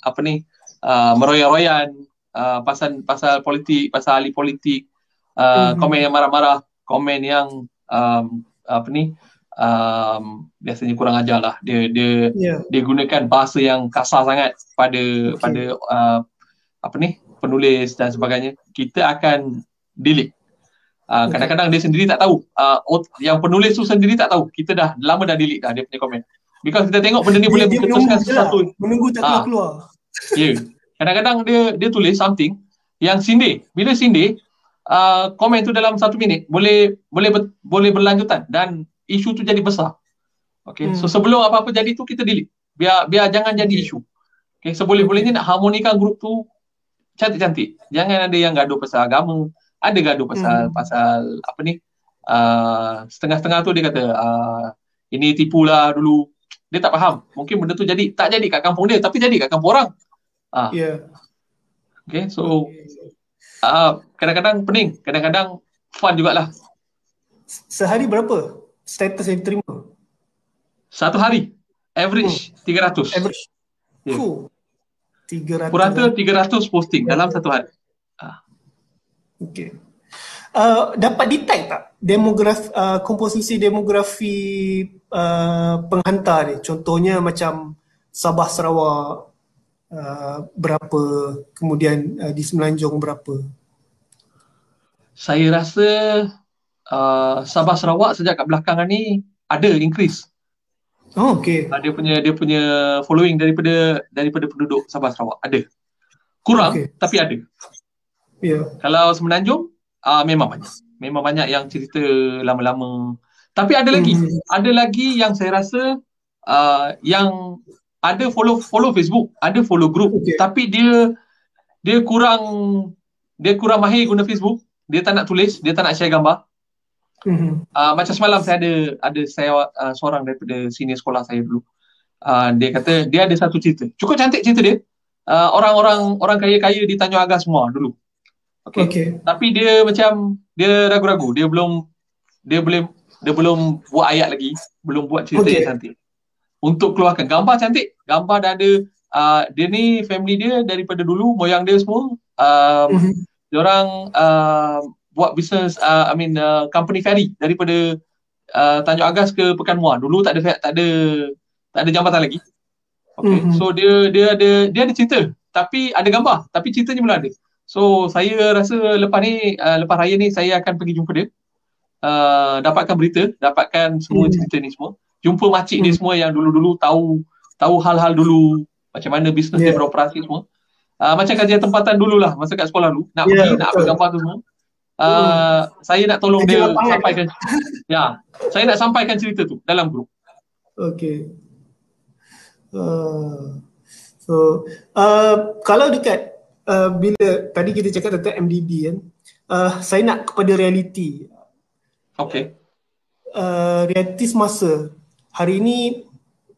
apa ni uh, meroyan-royan uh, pasal pasal politik, pasal ahli politik, uh, mm-hmm. komen yang marah-marah, komen yang um, apa ni um, biasanya kurang ajar lah. Dia dia yeah. dia gunakan bahasa yang kasar sangat pada okay. pada uh, apa ni penulis dan sebagainya. Kita akan delete. Uh, okay. Kadang-kadang dia sendiri tak tahu. Uh, yang penulis tu sendiri tak tahu. Kita dah lama dah delete dah dia punya komen. Because kita tengok benda ni dia, boleh mencetuskan sesuatu. Menunggu tak keluar. keluar. Ya. Yeah kadang-kadang dia dia tulis something yang sindir. Bila sindir, uh, komen tu dalam satu minit boleh boleh ber, boleh berlanjutan dan isu tu jadi besar. Okay, hmm. so sebelum apa-apa jadi tu kita delete. Biar biar jangan jadi isu. Okay, seboleh-bolehnya nak harmonikan grup tu cantik-cantik. Jangan ada yang gaduh pasal agama, ada gaduh pasal hmm. pasal apa ni? Uh, setengah-setengah tu dia kata uh, ini tipulah dulu. Dia tak faham. Mungkin benda tu jadi tak jadi kat kampung dia tapi jadi kat kampung orang. Ah. Yeah. Okay, so uh, kadang-kadang pening, kadang-kadang fun jugalah. Sehari berapa status yang terima? Satu hari. Average hmm. 300. Average. Yeah. Cool. 300. Kurata 300 posting yeah. dalam satu hari. Ah. Okay. Uh, dapat detect tak demografi uh, komposisi demografi uh, penghantar ni contohnya macam Sabah Sarawak Uh, berapa kemudian uh, di Semenanjung berapa? Saya rasa uh, Sabah Sarawak sejak kat belakangan ni ada increase. Oh okey. Uh, dia punya dia punya following daripada daripada penduduk Sabah Sarawak ada. Kurang okay. tapi ada. Ya. Yeah. kalau Semenanjung uh, memang banyak. Memang banyak yang cerita lama-lama. Tapi ada lagi. Hmm. ada lagi yang saya rasa uh, yang ada follow follow Facebook, ada follow group, okay. tapi dia dia kurang dia kurang mahir guna Facebook. Dia tak nak tulis, dia tak nak share gambar. Mm-hmm. Uh, macam semalam saya ada ada saya uh, seorang daripada senior sekolah saya dulu. Uh, dia kata dia ada satu cerita. Cukup cantik cerita dia. Uh, orang-orang orang kaya-kaya di Tanjung Agas semua dulu. Okay. okay. Tapi dia macam dia ragu-ragu. Dia belum dia boleh dia belum buat ayat lagi, belum buat cerita okay. yang cantik untuk keluarkan gambar cantik gambar dah ada uh, dia ni family dia daripada dulu moyang dia semua um, mm-hmm. dia orang uh, buat bisnes uh, I mean uh, company ferry daripada uh, Tanjung Agas ke Pekan Muar. Dulu tak ada tak ada tak ada jambatan lagi. Okay. Mm-hmm. So dia dia ada dia ada cerita tapi ada gambar tapi ceritanya belum ada. So saya rasa lepas ni uh, lepas raya ni saya akan pergi jumpa dia. Uh, dapatkan berita, dapatkan semua mm. cerita ni semua. Jumpa makcik mm. dia semua yang dulu-dulu tahu tahu hal-hal dulu macam mana bisnes yeah. dia beroperasi semua. Uh, macam kajian tempatan dululah masa kat sekolah dulu nak yeah, pergi nak ambil gambar tu semua. Uh, hmm. saya nak tolong dia sampaikan ya saya nak sampaikan cerita tu dalam grup okey uh, so uh, kalau dekat uh, bila tadi kita cakap tentang MDB kan uh, saya nak kepada realiti okey uh, realiti semasa hari ini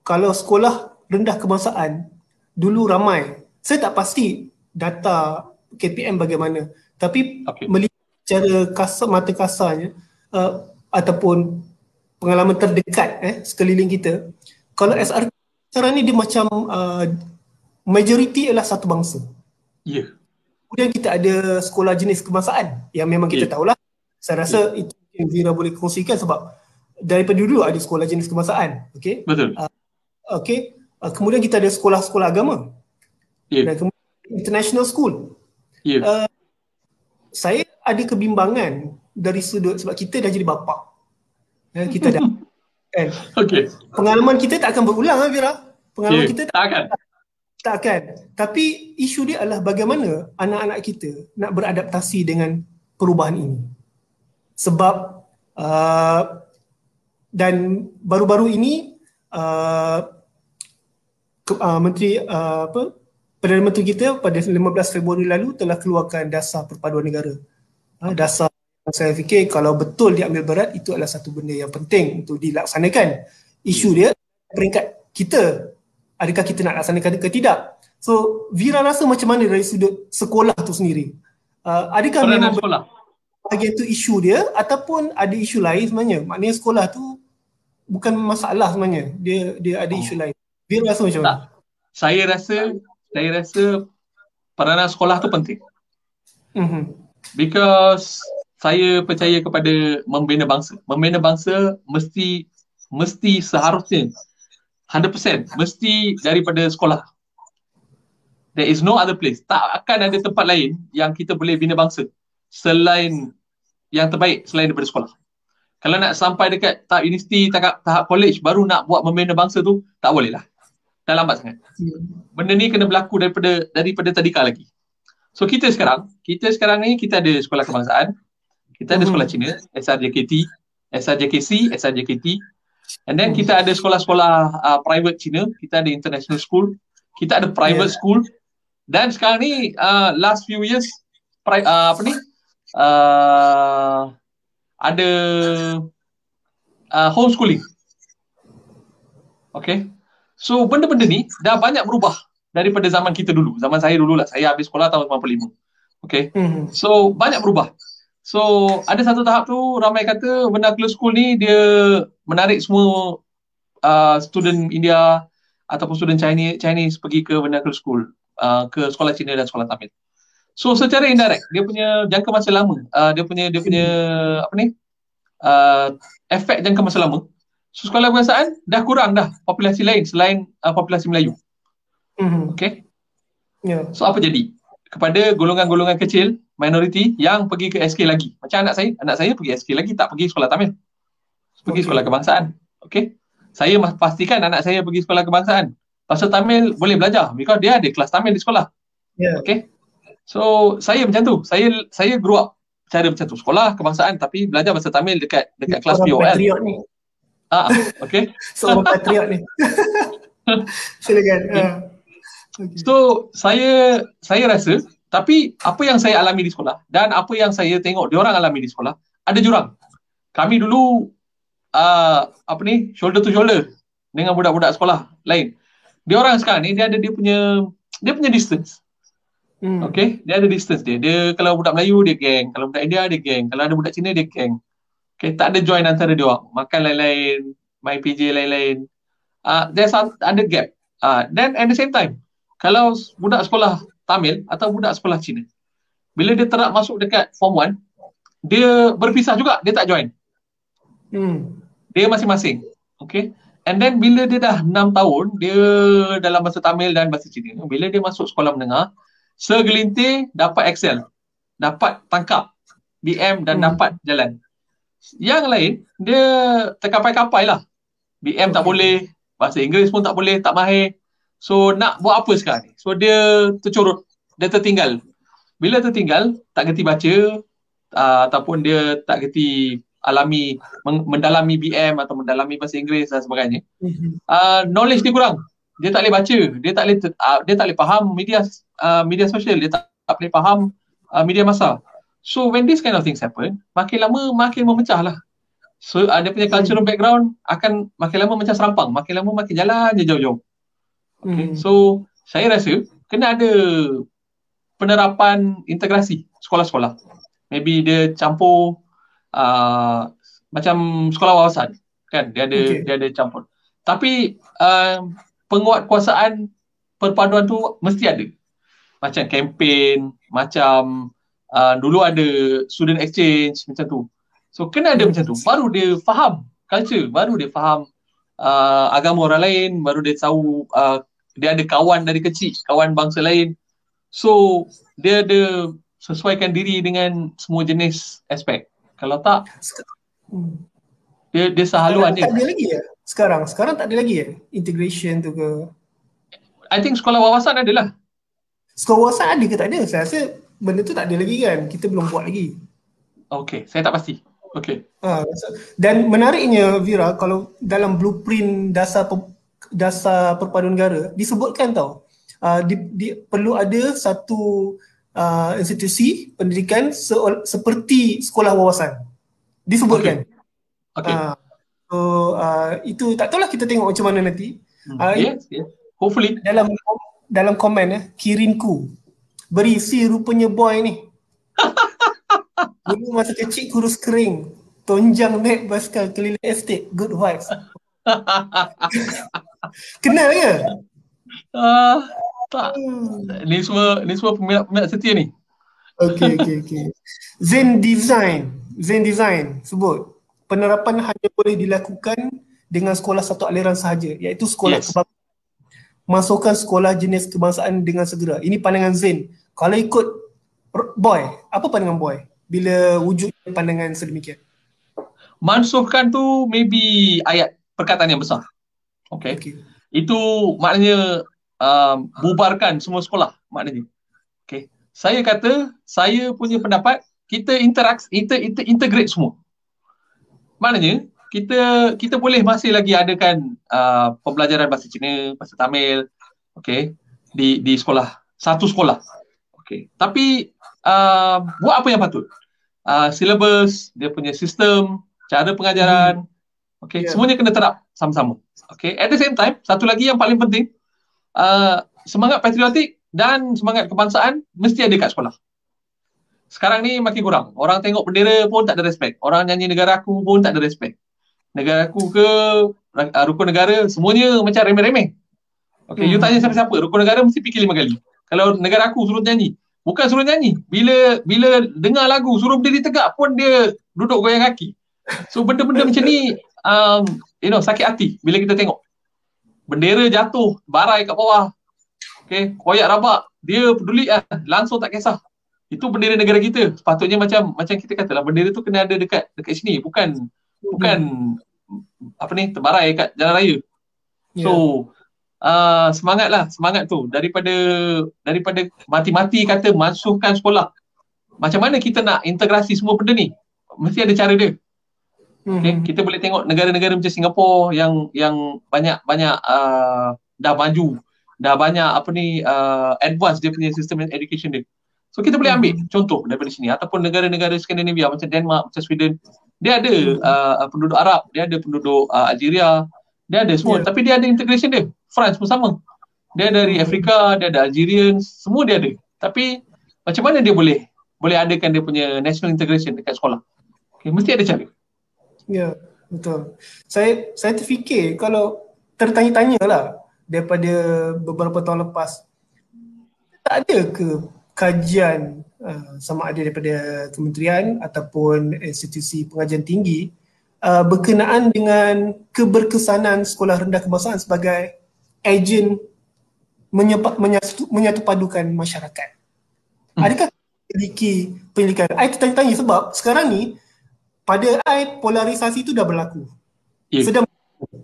kalau sekolah rendah kebangsaan dulu ramai saya tak pasti data KPM bagaimana tapi okay. melihat secara kasar mata kasarnya uh, ataupun pengalaman terdekat eh sekeliling kita kalau SR sekarang ni dia macam uh, majoriti ialah satu bangsa. Ya. Yeah. Kemudian kita ada sekolah jenis kebangsaan yang memang kita yeah. tahulah. Saya rasa yeah. itu yang Zira boleh kongsikan sebab daripada dulu ada sekolah jenis kebangsaan. Okay? Betul. Uh, okay. Uh, kemudian kita ada sekolah-sekolah agama. Yeah. Dan kemudian international school. Yeah. Uh, saya ada kebimbangan dari sudut sebab kita dah jadi bapa. Ya, kita dah kan. Okey. Pengalaman kita tak akan berulang ah Vira. Pengalaman okay. kita tak, tak akan. Tak akan. Tapi isu dia adalah bagaimana anak-anak kita nak beradaptasi dengan perubahan ini. Sebab uh, dan baru-baru ini uh, ke, uh, menteri uh, apa Perdana Menteri kita pada 15 Februari lalu telah keluarkan dasar perpaduan negara. Ha, dasar saya fikir kalau betul diambil berat itu adalah satu benda yang penting untuk dilaksanakan. Isu dia peringkat kita adakah kita nak laksanakan ke tidak. So Vira rasa macam mana dari sudut sekolah tu sendiri? Uh, adakah sekolah memang sekolah. bahagian tu isu dia ataupun ada isu lain sebenarnya? Maknanya sekolah tu bukan masalah sebenarnya. Dia dia ada isu oh. lain. Vira rasa macam mana? Saya rasa saya rasa peranan sekolah tu penting. Mm-hmm. Because saya percaya kepada membina bangsa. Membina bangsa mesti mesti seharusnya 100% mesti daripada sekolah. There is no other place. Tak akan ada tempat lain yang kita boleh bina bangsa selain yang terbaik selain daripada sekolah. Kalau nak sampai dekat tahap universiti, tahap, tahap college baru nak buat membina bangsa tu, tak boleh lah dah lambat sangat. Benda ni kena berlaku daripada daripada tadika lagi. So kita sekarang, kita sekarang ni kita ada sekolah kebangsaan, kita ada sekolah Cina, SRJKT, SRJKC, SRJKT. And then kita ada sekolah-sekolah uh, private Cina, kita ada international school, kita ada private yeah. school. Dan sekarang ni uh, last few years pri- uh, apa ni? Uh, ada uh, homeschooling. Okay. So benda-benda ni dah banyak berubah daripada zaman kita dulu. Zaman saya dulu lah. Saya habis sekolah tahun 95. Okay. Mm-hmm. So banyak berubah. So ada satu tahap tu ramai kata vernacular school ni dia menarik semua uh, student India ataupun student Chinese, Chinese pergi ke vernacular school. Uh, ke sekolah Cina dan sekolah Tamil. So secara indirect dia punya jangka masa lama, uh, dia punya dia punya apa ni? Uh, efek jangka masa lama So sekolah kebangsaan dah kurang dah populasi lain selain uh, populasi Melayu. Mm-hmm. Okay. Yeah. So apa jadi? Kepada golongan-golongan kecil, minoriti yang pergi ke SK lagi. Macam anak saya, anak saya pergi SK lagi tak pergi sekolah Tamil. Pergi okay. sekolah kebangsaan. Okay. Saya pastikan anak saya pergi sekolah kebangsaan. Pasal Tamil boleh belajar because dia ada kelas Tamil di sekolah. Yeah. Okay. So saya macam tu. Saya saya grow up cara macam tu. Sekolah kebangsaan tapi belajar bahasa Tamil dekat dekat kelas POL. Ni. Ah, okay. Seorang patriot ni. Silakan. Okay. Uh. Okay. So, saya saya rasa tapi apa yang saya alami di sekolah dan apa yang saya tengok dia orang alami di sekolah ada jurang. Kami dulu uh, apa ni shoulder to shoulder dengan budak-budak sekolah lain. Dia orang sekarang ni dia ada dia punya dia punya distance. Hmm. Okay, dia ada distance dia. Dia kalau budak Melayu dia geng, kalau budak India dia geng, kalau ada budak Cina dia geng. Okay, tak ada join antara dia orang. Makan lain-lain, main PJ lain-lain. Uh, there's ada gap. Uh, then at the same time, kalau budak sekolah Tamil atau budak sekolah Cina, bila dia terap masuk dekat form 1, dia berpisah juga, dia tak join. Hmm. Dia masing-masing. Okay. And then bila dia dah 6 tahun, dia dalam bahasa Tamil dan bahasa Cina, bila dia masuk sekolah menengah, segelintir dapat excel. Dapat tangkap BM dan hmm. dapat jalan. Yang lain, dia terkapai-kapai lah. BM tak boleh, bahasa Inggeris pun tak boleh, tak mahir. So nak buat apa sekarang ni? So dia tercurut, dia tertinggal. Bila tertinggal, tak gerti baca uh, ataupun dia tak gerti alami mendalami BM atau mendalami bahasa Inggeris dan sebagainya. Uh, knowledge dia kurang. Dia tak boleh baca, dia tak boleh uh, dia tak boleh faham media uh, media sosial, dia tak, tak boleh faham uh, media masa. So when this kind of things happen, makin lama makin memecah lah. So ada uh, punya cultural background akan makin lama macam serampang, makin lama makin jalan je jauh-jauh. Okay. Hmm. So saya rasa kena ada penerapan integrasi sekolah-sekolah. Maybe dia campur uh, macam sekolah wawasan kan dia ada okay. dia ada campur. Tapi uh, penguatkuasaan perpaduan tu mesti ada. Macam kempen, macam uh, dulu ada student exchange macam tu. So kena ada macam tu. Baru dia faham culture, baru dia faham uh, agama orang lain, baru dia tahu uh, dia ada kawan dari kecil, kawan bangsa lain. So dia ada sesuaikan diri dengan semua jenis aspek. Kalau tak dia dia sehaluan dia. Tak ada lagi ya? Sekarang sekarang tak ada lagi ya integration tu ke? I think sekolah wawasan ada lah. Sekolah wawasan ada ke tak ada? Saya rasa benda tu tak ada lagi kan. Kita belum buat lagi. Okay, saya tak pasti. Okay. Ha, dan menariknya Vira, kalau dalam blueprint dasar dasar perpaduan negara disebutkan tau uh, di, di, perlu ada satu uh, institusi pendidikan se, seperti sekolah wawasan disebutkan. Okay. okay. Uh, so uh, itu tak tahulah kita tengok macam mana nanti. Hmm. Uh, yes, yes. Hopefully dalam dalam komen eh kirinku berisi rupanya boy ni. Dulu masa kecil kurus kering, tonjang naik basikal keliling estate, good vibes. Kenal ke? Uh, tak. Ni semua ni semua peminat-peminat setia ni. Okay, okay, okay. Zen Design. Zen Design sebut penerapan hanya boleh dilakukan dengan sekolah satu aliran sahaja iaitu sekolah yes. kebangsaan. Masukkan sekolah jenis kebangsaan dengan segera. Ini pandangan Zen. Kalau ikut boy, apa pandangan boy bila wujud pandangan sedemikian? Mansuhkan tu maybe ayat perkataan yang besar. Okay. okay. Itu maknanya um, bubarkan semua sekolah maknanya. Okay. Saya kata, saya punya pendapat, kita interact, inter, inter, integrate semua. Maknanya, kita kita boleh masih lagi adakan uh, pembelajaran bahasa Cina, bahasa Tamil, okay, di di sekolah, satu sekolah. Okay. Tapi, uh, buat apa yang patut? Uh, syllabus, dia punya sistem, cara pengajaran, hmm. okay, yeah. semuanya kena terap sama-sama. Okay, at the same time, satu lagi yang paling penting, uh, semangat patriotik dan semangat kebangsaan mesti ada kat sekolah. Sekarang ni makin kurang. Orang tengok bendera pun tak ada respect. Orang nyanyi negara aku pun tak ada respect. Negara aku ke uh, rukun negara, semuanya macam remeh-remeh. Okay, hmm. you tanya siapa-siapa, rukun negara mesti fikir lima kali. Kalau negara aku suruh nyanyi, bukan suruh nyanyi. Bila bila dengar lagu, suruh berdiri tegak pun dia duduk goyang kaki. So benda-benda macam ni um, you know sakit hati bila kita tengok bendera jatuh barai kat bawah okey koyak rabak dia peduli ah langsung tak kisah itu bendera negara kita. Sepatutnya macam macam kita katalah bendera tu kena ada dekat dekat sini. Bukan bukan apa ni terbarai kat jalan raya. Yeah. so uh, semangatlah semangat tu. Daripada daripada mati-mati kata masukkan sekolah. Macam mana kita nak integrasi semua benda ni? Mesti ada cara dia. Okay, hmm. kita boleh tengok negara-negara macam Singapura yang yang banyak banyak uh, dah maju, dah banyak apa ni uh, advance dia punya sistem education dia. So kita boleh ambil hmm. contoh daripada sini ataupun negara-negara Skandinavia macam Denmark, macam Sweden, dia ada hmm. uh, penduduk Arab, dia ada penduduk uh, Algeria, dia ada semua yeah. tapi dia ada integration dia. France pun sama. Dia dari Afrika, dia ada Algerian, semua dia ada. Tapi macam mana dia boleh boleh adakan dia punya national integration dekat sekolah? Okay, mesti ada cara. Ya, betul. Saya saya terfikir kalau tertanya-tanya lah daripada beberapa tahun lepas tak ada ke kajian uh, sama ada daripada kementerian ataupun institusi pengajian tinggi uh, berkenaan dengan keberkesanan sekolah rendah kebangsaan sebagai ejen menyatu, menyatu, menyatu padukan masyarakat. Hmm. Adakah memiliki penyelidikan? Saya tertanya-tanya sebab sekarang ni pada I polarisasi itu dah berlaku. Yeah. Sedang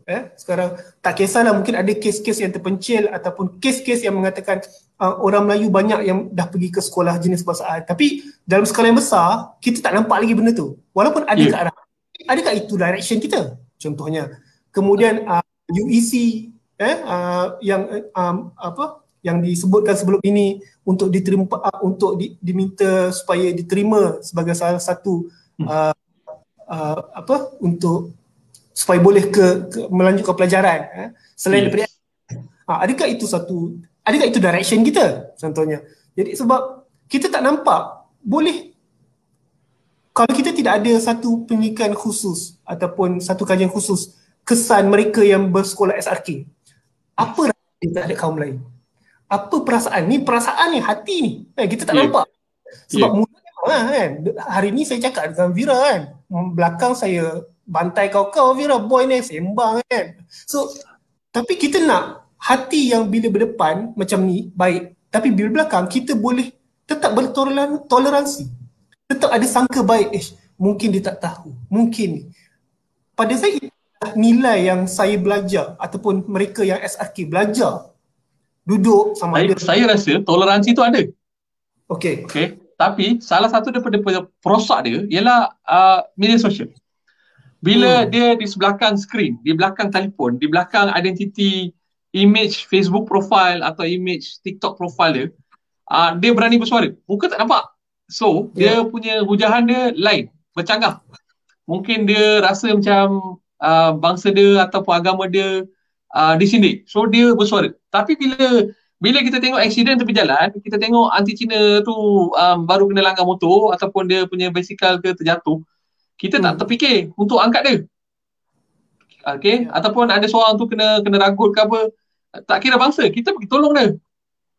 eh sekarang tak kisahlah mungkin ada kes-kes yang terpencil ataupun kes-kes yang mengatakan uh, orang Melayu banyak yang dah pergi ke sekolah jenis bahasa Arab tapi dalam skala yang besar kita tak nampak lagi benda tu walaupun ada yeah. ke arah adakah itu direction kita contohnya kemudian uh, UEC eh uh, yang uh, um, apa yang disebutkan sebelum ini untuk diterima uh, untuk di, diminta supaya diterima sebagai salah satu hmm. uh, uh, apa untuk supaya boleh ke, ke melanjutkan pelajaran eh, selain yes. daripada ha, adakah itu satu adakah itu direction kita contohnya? Jadi sebab kita tak nampak boleh kalau kita tidak ada satu pendidikan khusus ataupun satu kajian khusus kesan mereka yang bersekolah SRK apa rasa tak ada kaum lain? Apa perasaan? Ni perasaan ni hati ni. Eh, kita tak yeah. nampak. Sebab yeah. mula lah, kan? Hari ni saya cakap dengan Vira kan? Belakang saya bantai kau-kau Vira boy ni sembang kan? So tapi kita nak hati yang bila berdepan macam ni baik. Tapi bila belakang kita boleh tetap bertoleransi tetap ada sangka baik. Eh mungkin dia tak tahu. Mungkin. Pada saya nilai yang saya belajar ataupun mereka yang SRK belajar duduk sama saya, ada saya rasa toleransi tu ada. Okey. Okey. Tapi salah satu daripada perosak dia ialah uh, media sosial bila hmm. dia di sebelakang skrin, di belakang telefon, di belakang identiti image Facebook profile atau image TikTok profile dia, uh, dia berani bersuara. Muka tak nampak. So, yeah. dia punya hujahan dia lain, bercanggah. Mungkin dia rasa macam uh, bangsa dia ataupun agama dia uh, disindik. So, dia bersuara. Tapi bila bila kita tengok accident tepi jalan, kita tengok anti Cina tu um, baru kena langgar motor ataupun dia punya basikal ke terjatuh, kita hmm. tak terfikir untuk angkat dia. Okay, ya. ataupun ada seorang tu kena kena ragut ke apa, tak kira bangsa, kita pergi tolong dia.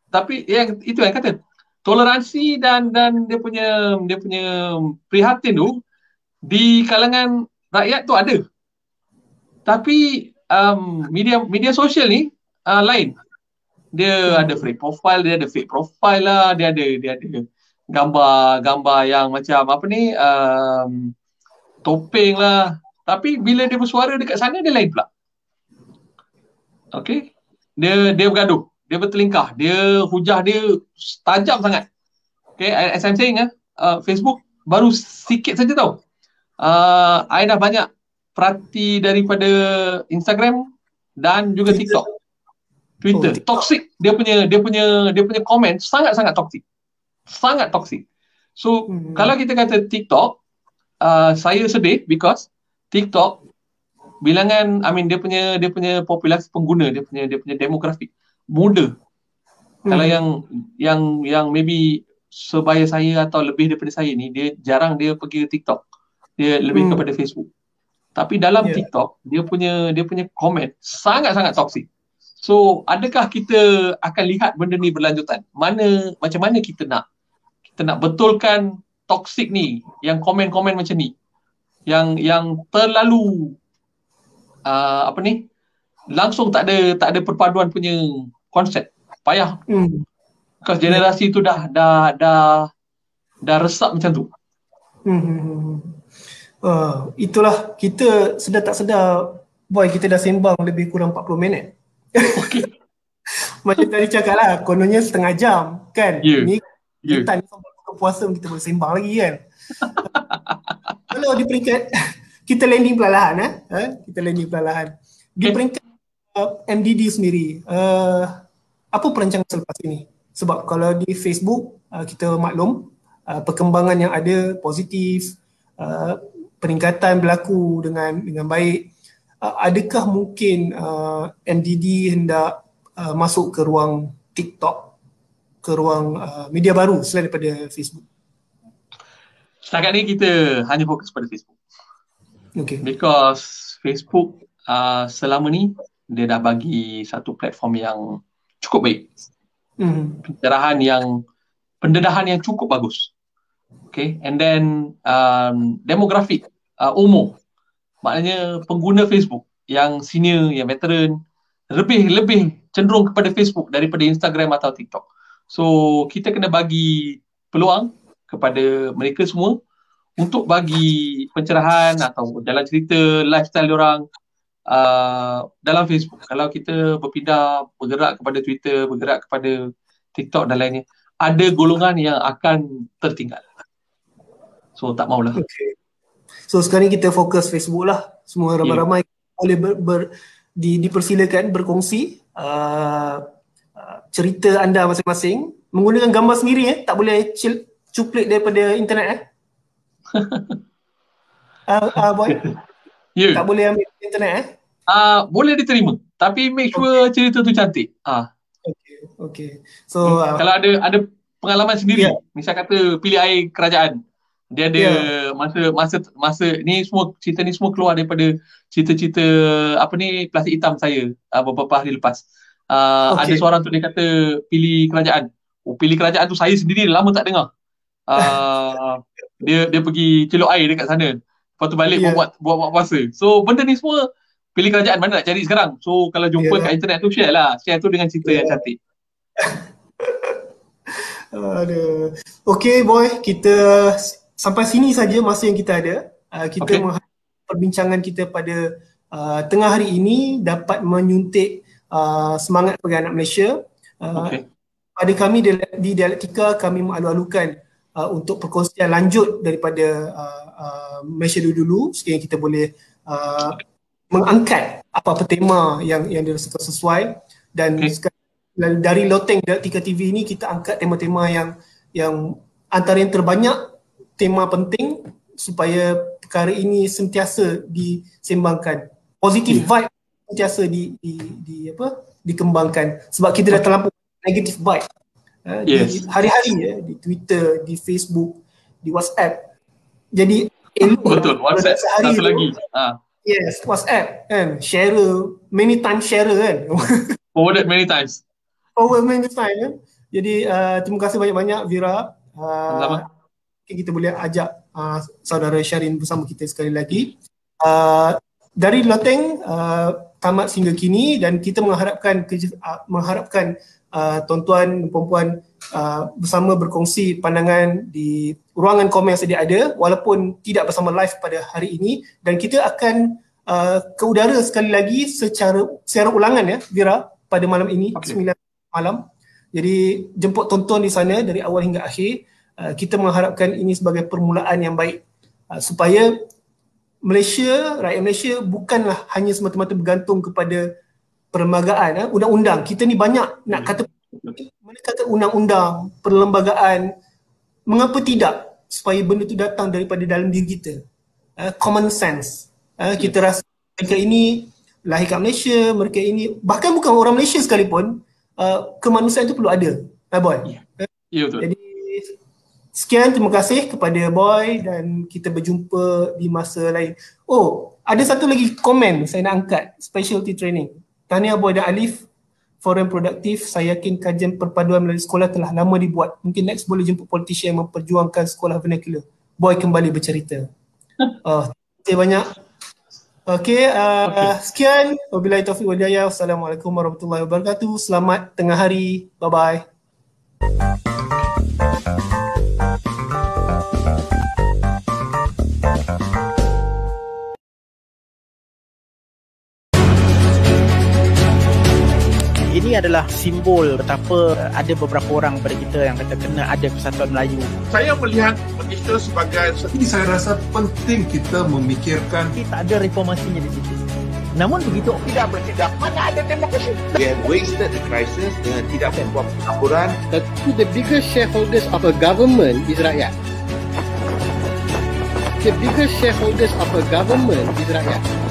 Tapi yang itu yang kata, toleransi dan dan dia punya dia punya prihatin tu di kalangan rakyat tu ada. Tapi um, media media sosial ni uh, lain. Dia hmm. ada fake profile, dia ada fake profile lah, dia ada dia ada gambar-gambar yang macam apa ni um, topeng lah. Tapi bila dia bersuara dekat sana dia lain pula. Okay. Dia dia bergaduh. Dia bertelingkah. Dia hujah dia tajam sangat. Okay. As I'm saying uh, uh, Facebook baru sikit saja tau. Uh, I dah banyak perhati daripada Instagram dan juga TikTok. Twitter. Oh, toxic. Dia punya dia punya dia punya komen sangat-sangat toxic. Sangat toxic. So hmm. kalau kita kata TikTok, uh, saya sedih because TikTok bilangan I mean dia punya dia punya populasi pengguna dia punya dia punya demografi muda. Hmm. Kalau yang yang yang maybe sebaya saya atau lebih daripada saya ni dia jarang dia pergi ke TikTok. Dia lebih hmm. kepada Facebook. Tapi dalam yeah. TikTok dia punya dia punya komen sangat-sangat toksik. So adakah kita akan lihat benda ni berlanjutan? Mana macam mana kita nak kita nak betulkan toxic ni yang komen-komen macam ni yang yang terlalu uh, apa ni langsung tak ada tak ada perpaduan punya konsep payah hmm. because generasi tu dah dah dah dah resap macam tu hmm. uh, itulah kita sedar tak sedar boy kita dah sembang lebih kurang 40 minit okey macam tadi cakap lah kononnya setengah jam kan yeah. ni yeah. kita buka puasa kita boleh sembang lagi kan. Kalau di peringkat kita landing perlahan eh, eh kita landing perlahan. Di peringkat uh, MDD sendiri, uh, apa perancangan selepas ini? Sebab kalau di Facebook uh, kita maklum uh, perkembangan yang ada positif, uh, peningkatan berlaku dengan dengan baik. Uh, adakah mungkin uh, MDD hendak uh, masuk ke ruang TikTok ke ruang uh, media baru selain daripada Facebook? Setakat ni kita hanya fokus pada Facebook. Okay. Because Facebook uh, selama ni dia dah bagi satu platform yang cukup baik. mm. pencerahan yang pendedahan yang cukup bagus. Okay, and then um, demografik uh, umur, maknanya pengguna Facebook yang senior, yang veteran, lebih lebih cenderung kepada Facebook daripada Instagram atau TikTok. So kita kena bagi peluang kepada mereka semua untuk bagi pencerahan atau jalan cerita lifestyle orang uh, dalam Facebook. Kalau kita berpindah bergerak kepada Twitter, bergerak kepada TikTok dan lainnya, ada golongan yang akan tertinggal. So tak maulah. Okay. So sekarang kita fokus Facebook lah. Semua ramai-ramai yeah. boleh ber, ber, di, dipersilakan berkongsi uh, cerita anda masing-masing menggunakan gambar sendiri eh tak boleh cil- cuplik daripada internet eh uh, uh, boy yeah. tak boleh ambil internet eh uh, boleh diterima tapi make sure okay. cerita tu cantik ah uh. okay okay so uh, kalau ada ada pengalaman sendiri yeah. misal kata pilih air kerajaan dia ada yeah. masa masa masa ni semua cerita ni semua keluar daripada cerita-cerita apa ni plastik hitam saya uh, beberapa hari lepas uh, okay. ada seorang tu dia kata pilih kerajaan oh pilih kerajaan tu saya sendiri lama tak dengar uh, dia dia pergi celuk air dekat sana lepas tu balik yeah. buat buat buat puasa so benda ni semua pilih kerajaan mana nak cari sekarang so kalau jumpa yeah. kat internet tu share lah share tu dengan cerita yeah. yang cantik Aduh. Okay boy, kita sampai sini saja masa yang kita ada. Uh, kita okay. mengharap perbincangan kita pada uh, tengah hari ini dapat menyuntik uh, semangat pegang anak Malaysia. Uh, okay. Pada kami di, di Dialektika, kami mengalu-alukan uh, untuk perkongsian lanjut daripada uh, uh, Malaysia dulu-dulu sekiranya kita boleh uh, mengangkat apa-apa tema yang yang dirasakan sesuai dan okay. dari Loteng Dialektika TV ini kita angkat tema-tema yang yang antara yang terbanyak tema penting supaya perkara ini sentiasa disembangkan. Positif yeah. vibe sentiasa di, di, di apa dikembangkan sebab kita dah terlalu negatif vibe. Uh, yes. di hari-hari ya di Twitter, di Facebook, di WhatsApp. Jadi elok betul WhatsApp sehari satu lagi. Ha. Yes, WhatsApp kan share many times share kan. Forwarded many times. Forward many times kan. Jadi uh, terima kasih banyak-banyak Vira. Uh, kita boleh ajak uh, saudara Syarin bersama kita sekali lagi. Uh, dari Loteng uh, tamat sehingga kini dan kita mengharapkan uh, mengharapkan uh, tuan-tuan dan puan-puan uh, bersama berkongsi pandangan di ruangan komen yang sedia ada walaupun tidak bersama live pada hari ini dan kita akan uh, ke udara sekali lagi secara secara ulangan ya Vira pada malam ini okay. 9 malam. Jadi jemput tonton di sana dari awal hingga akhir. Uh, kita mengharapkan ini sebagai permulaan yang baik uh, supaya Malaysia, rakyat Malaysia bukanlah hanya semata-mata bergantung kepada perlembagaan, uh, undang-undang. Kita ni banyak nak kata mana kata undang-undang, perlembagaan, mengapa tidak supaya benda tu datang daripada dalam diri kita. Uh, common sense. Uh, kita rasa mereka ini lahir kat Malaysia, mereka ini bahkan bukan orang Malaysia sekalipun, uh, kemanusiaan itu perlu ada. Uh, boy. Ya, yeah. betul. Jadi Sekian terima kasih kepada Boy dan kita berjumpa di masa lain. Oh, ada satu lagi komen saya nak angkat, specialty training. Tahniah Boy dan Alif, forum produktif. Saya yakin kajian perpaduan melalui sekolah telah lama dibuat. Mungkin next boleh jemput politician yang memperjuangkan sekolah vernacular. Boy kembali bercerita. Oh, terima kasih banyak. Okey, uh, okay. sekian. Wabillahi taufiq wal hidayah. Wassalamualaikum warahmatullahi wabarakatuh. Selamat tengah hari. Bye-bye. Adalah simbol betapa ada beberapa orang pada kita yang kata kena ada kesatuan Melayu. Saya melihat kita sebagai ini saya rasa penting kita memikirkan kita ada reformasinya di situ. Namun begitu tidak bertindak mana ada demokrasi. We have wasted the crisis dengan tidak membuat peraturan. The biggest shareholders of a government is rakyat. The biggest shareholders of a government is rakyat.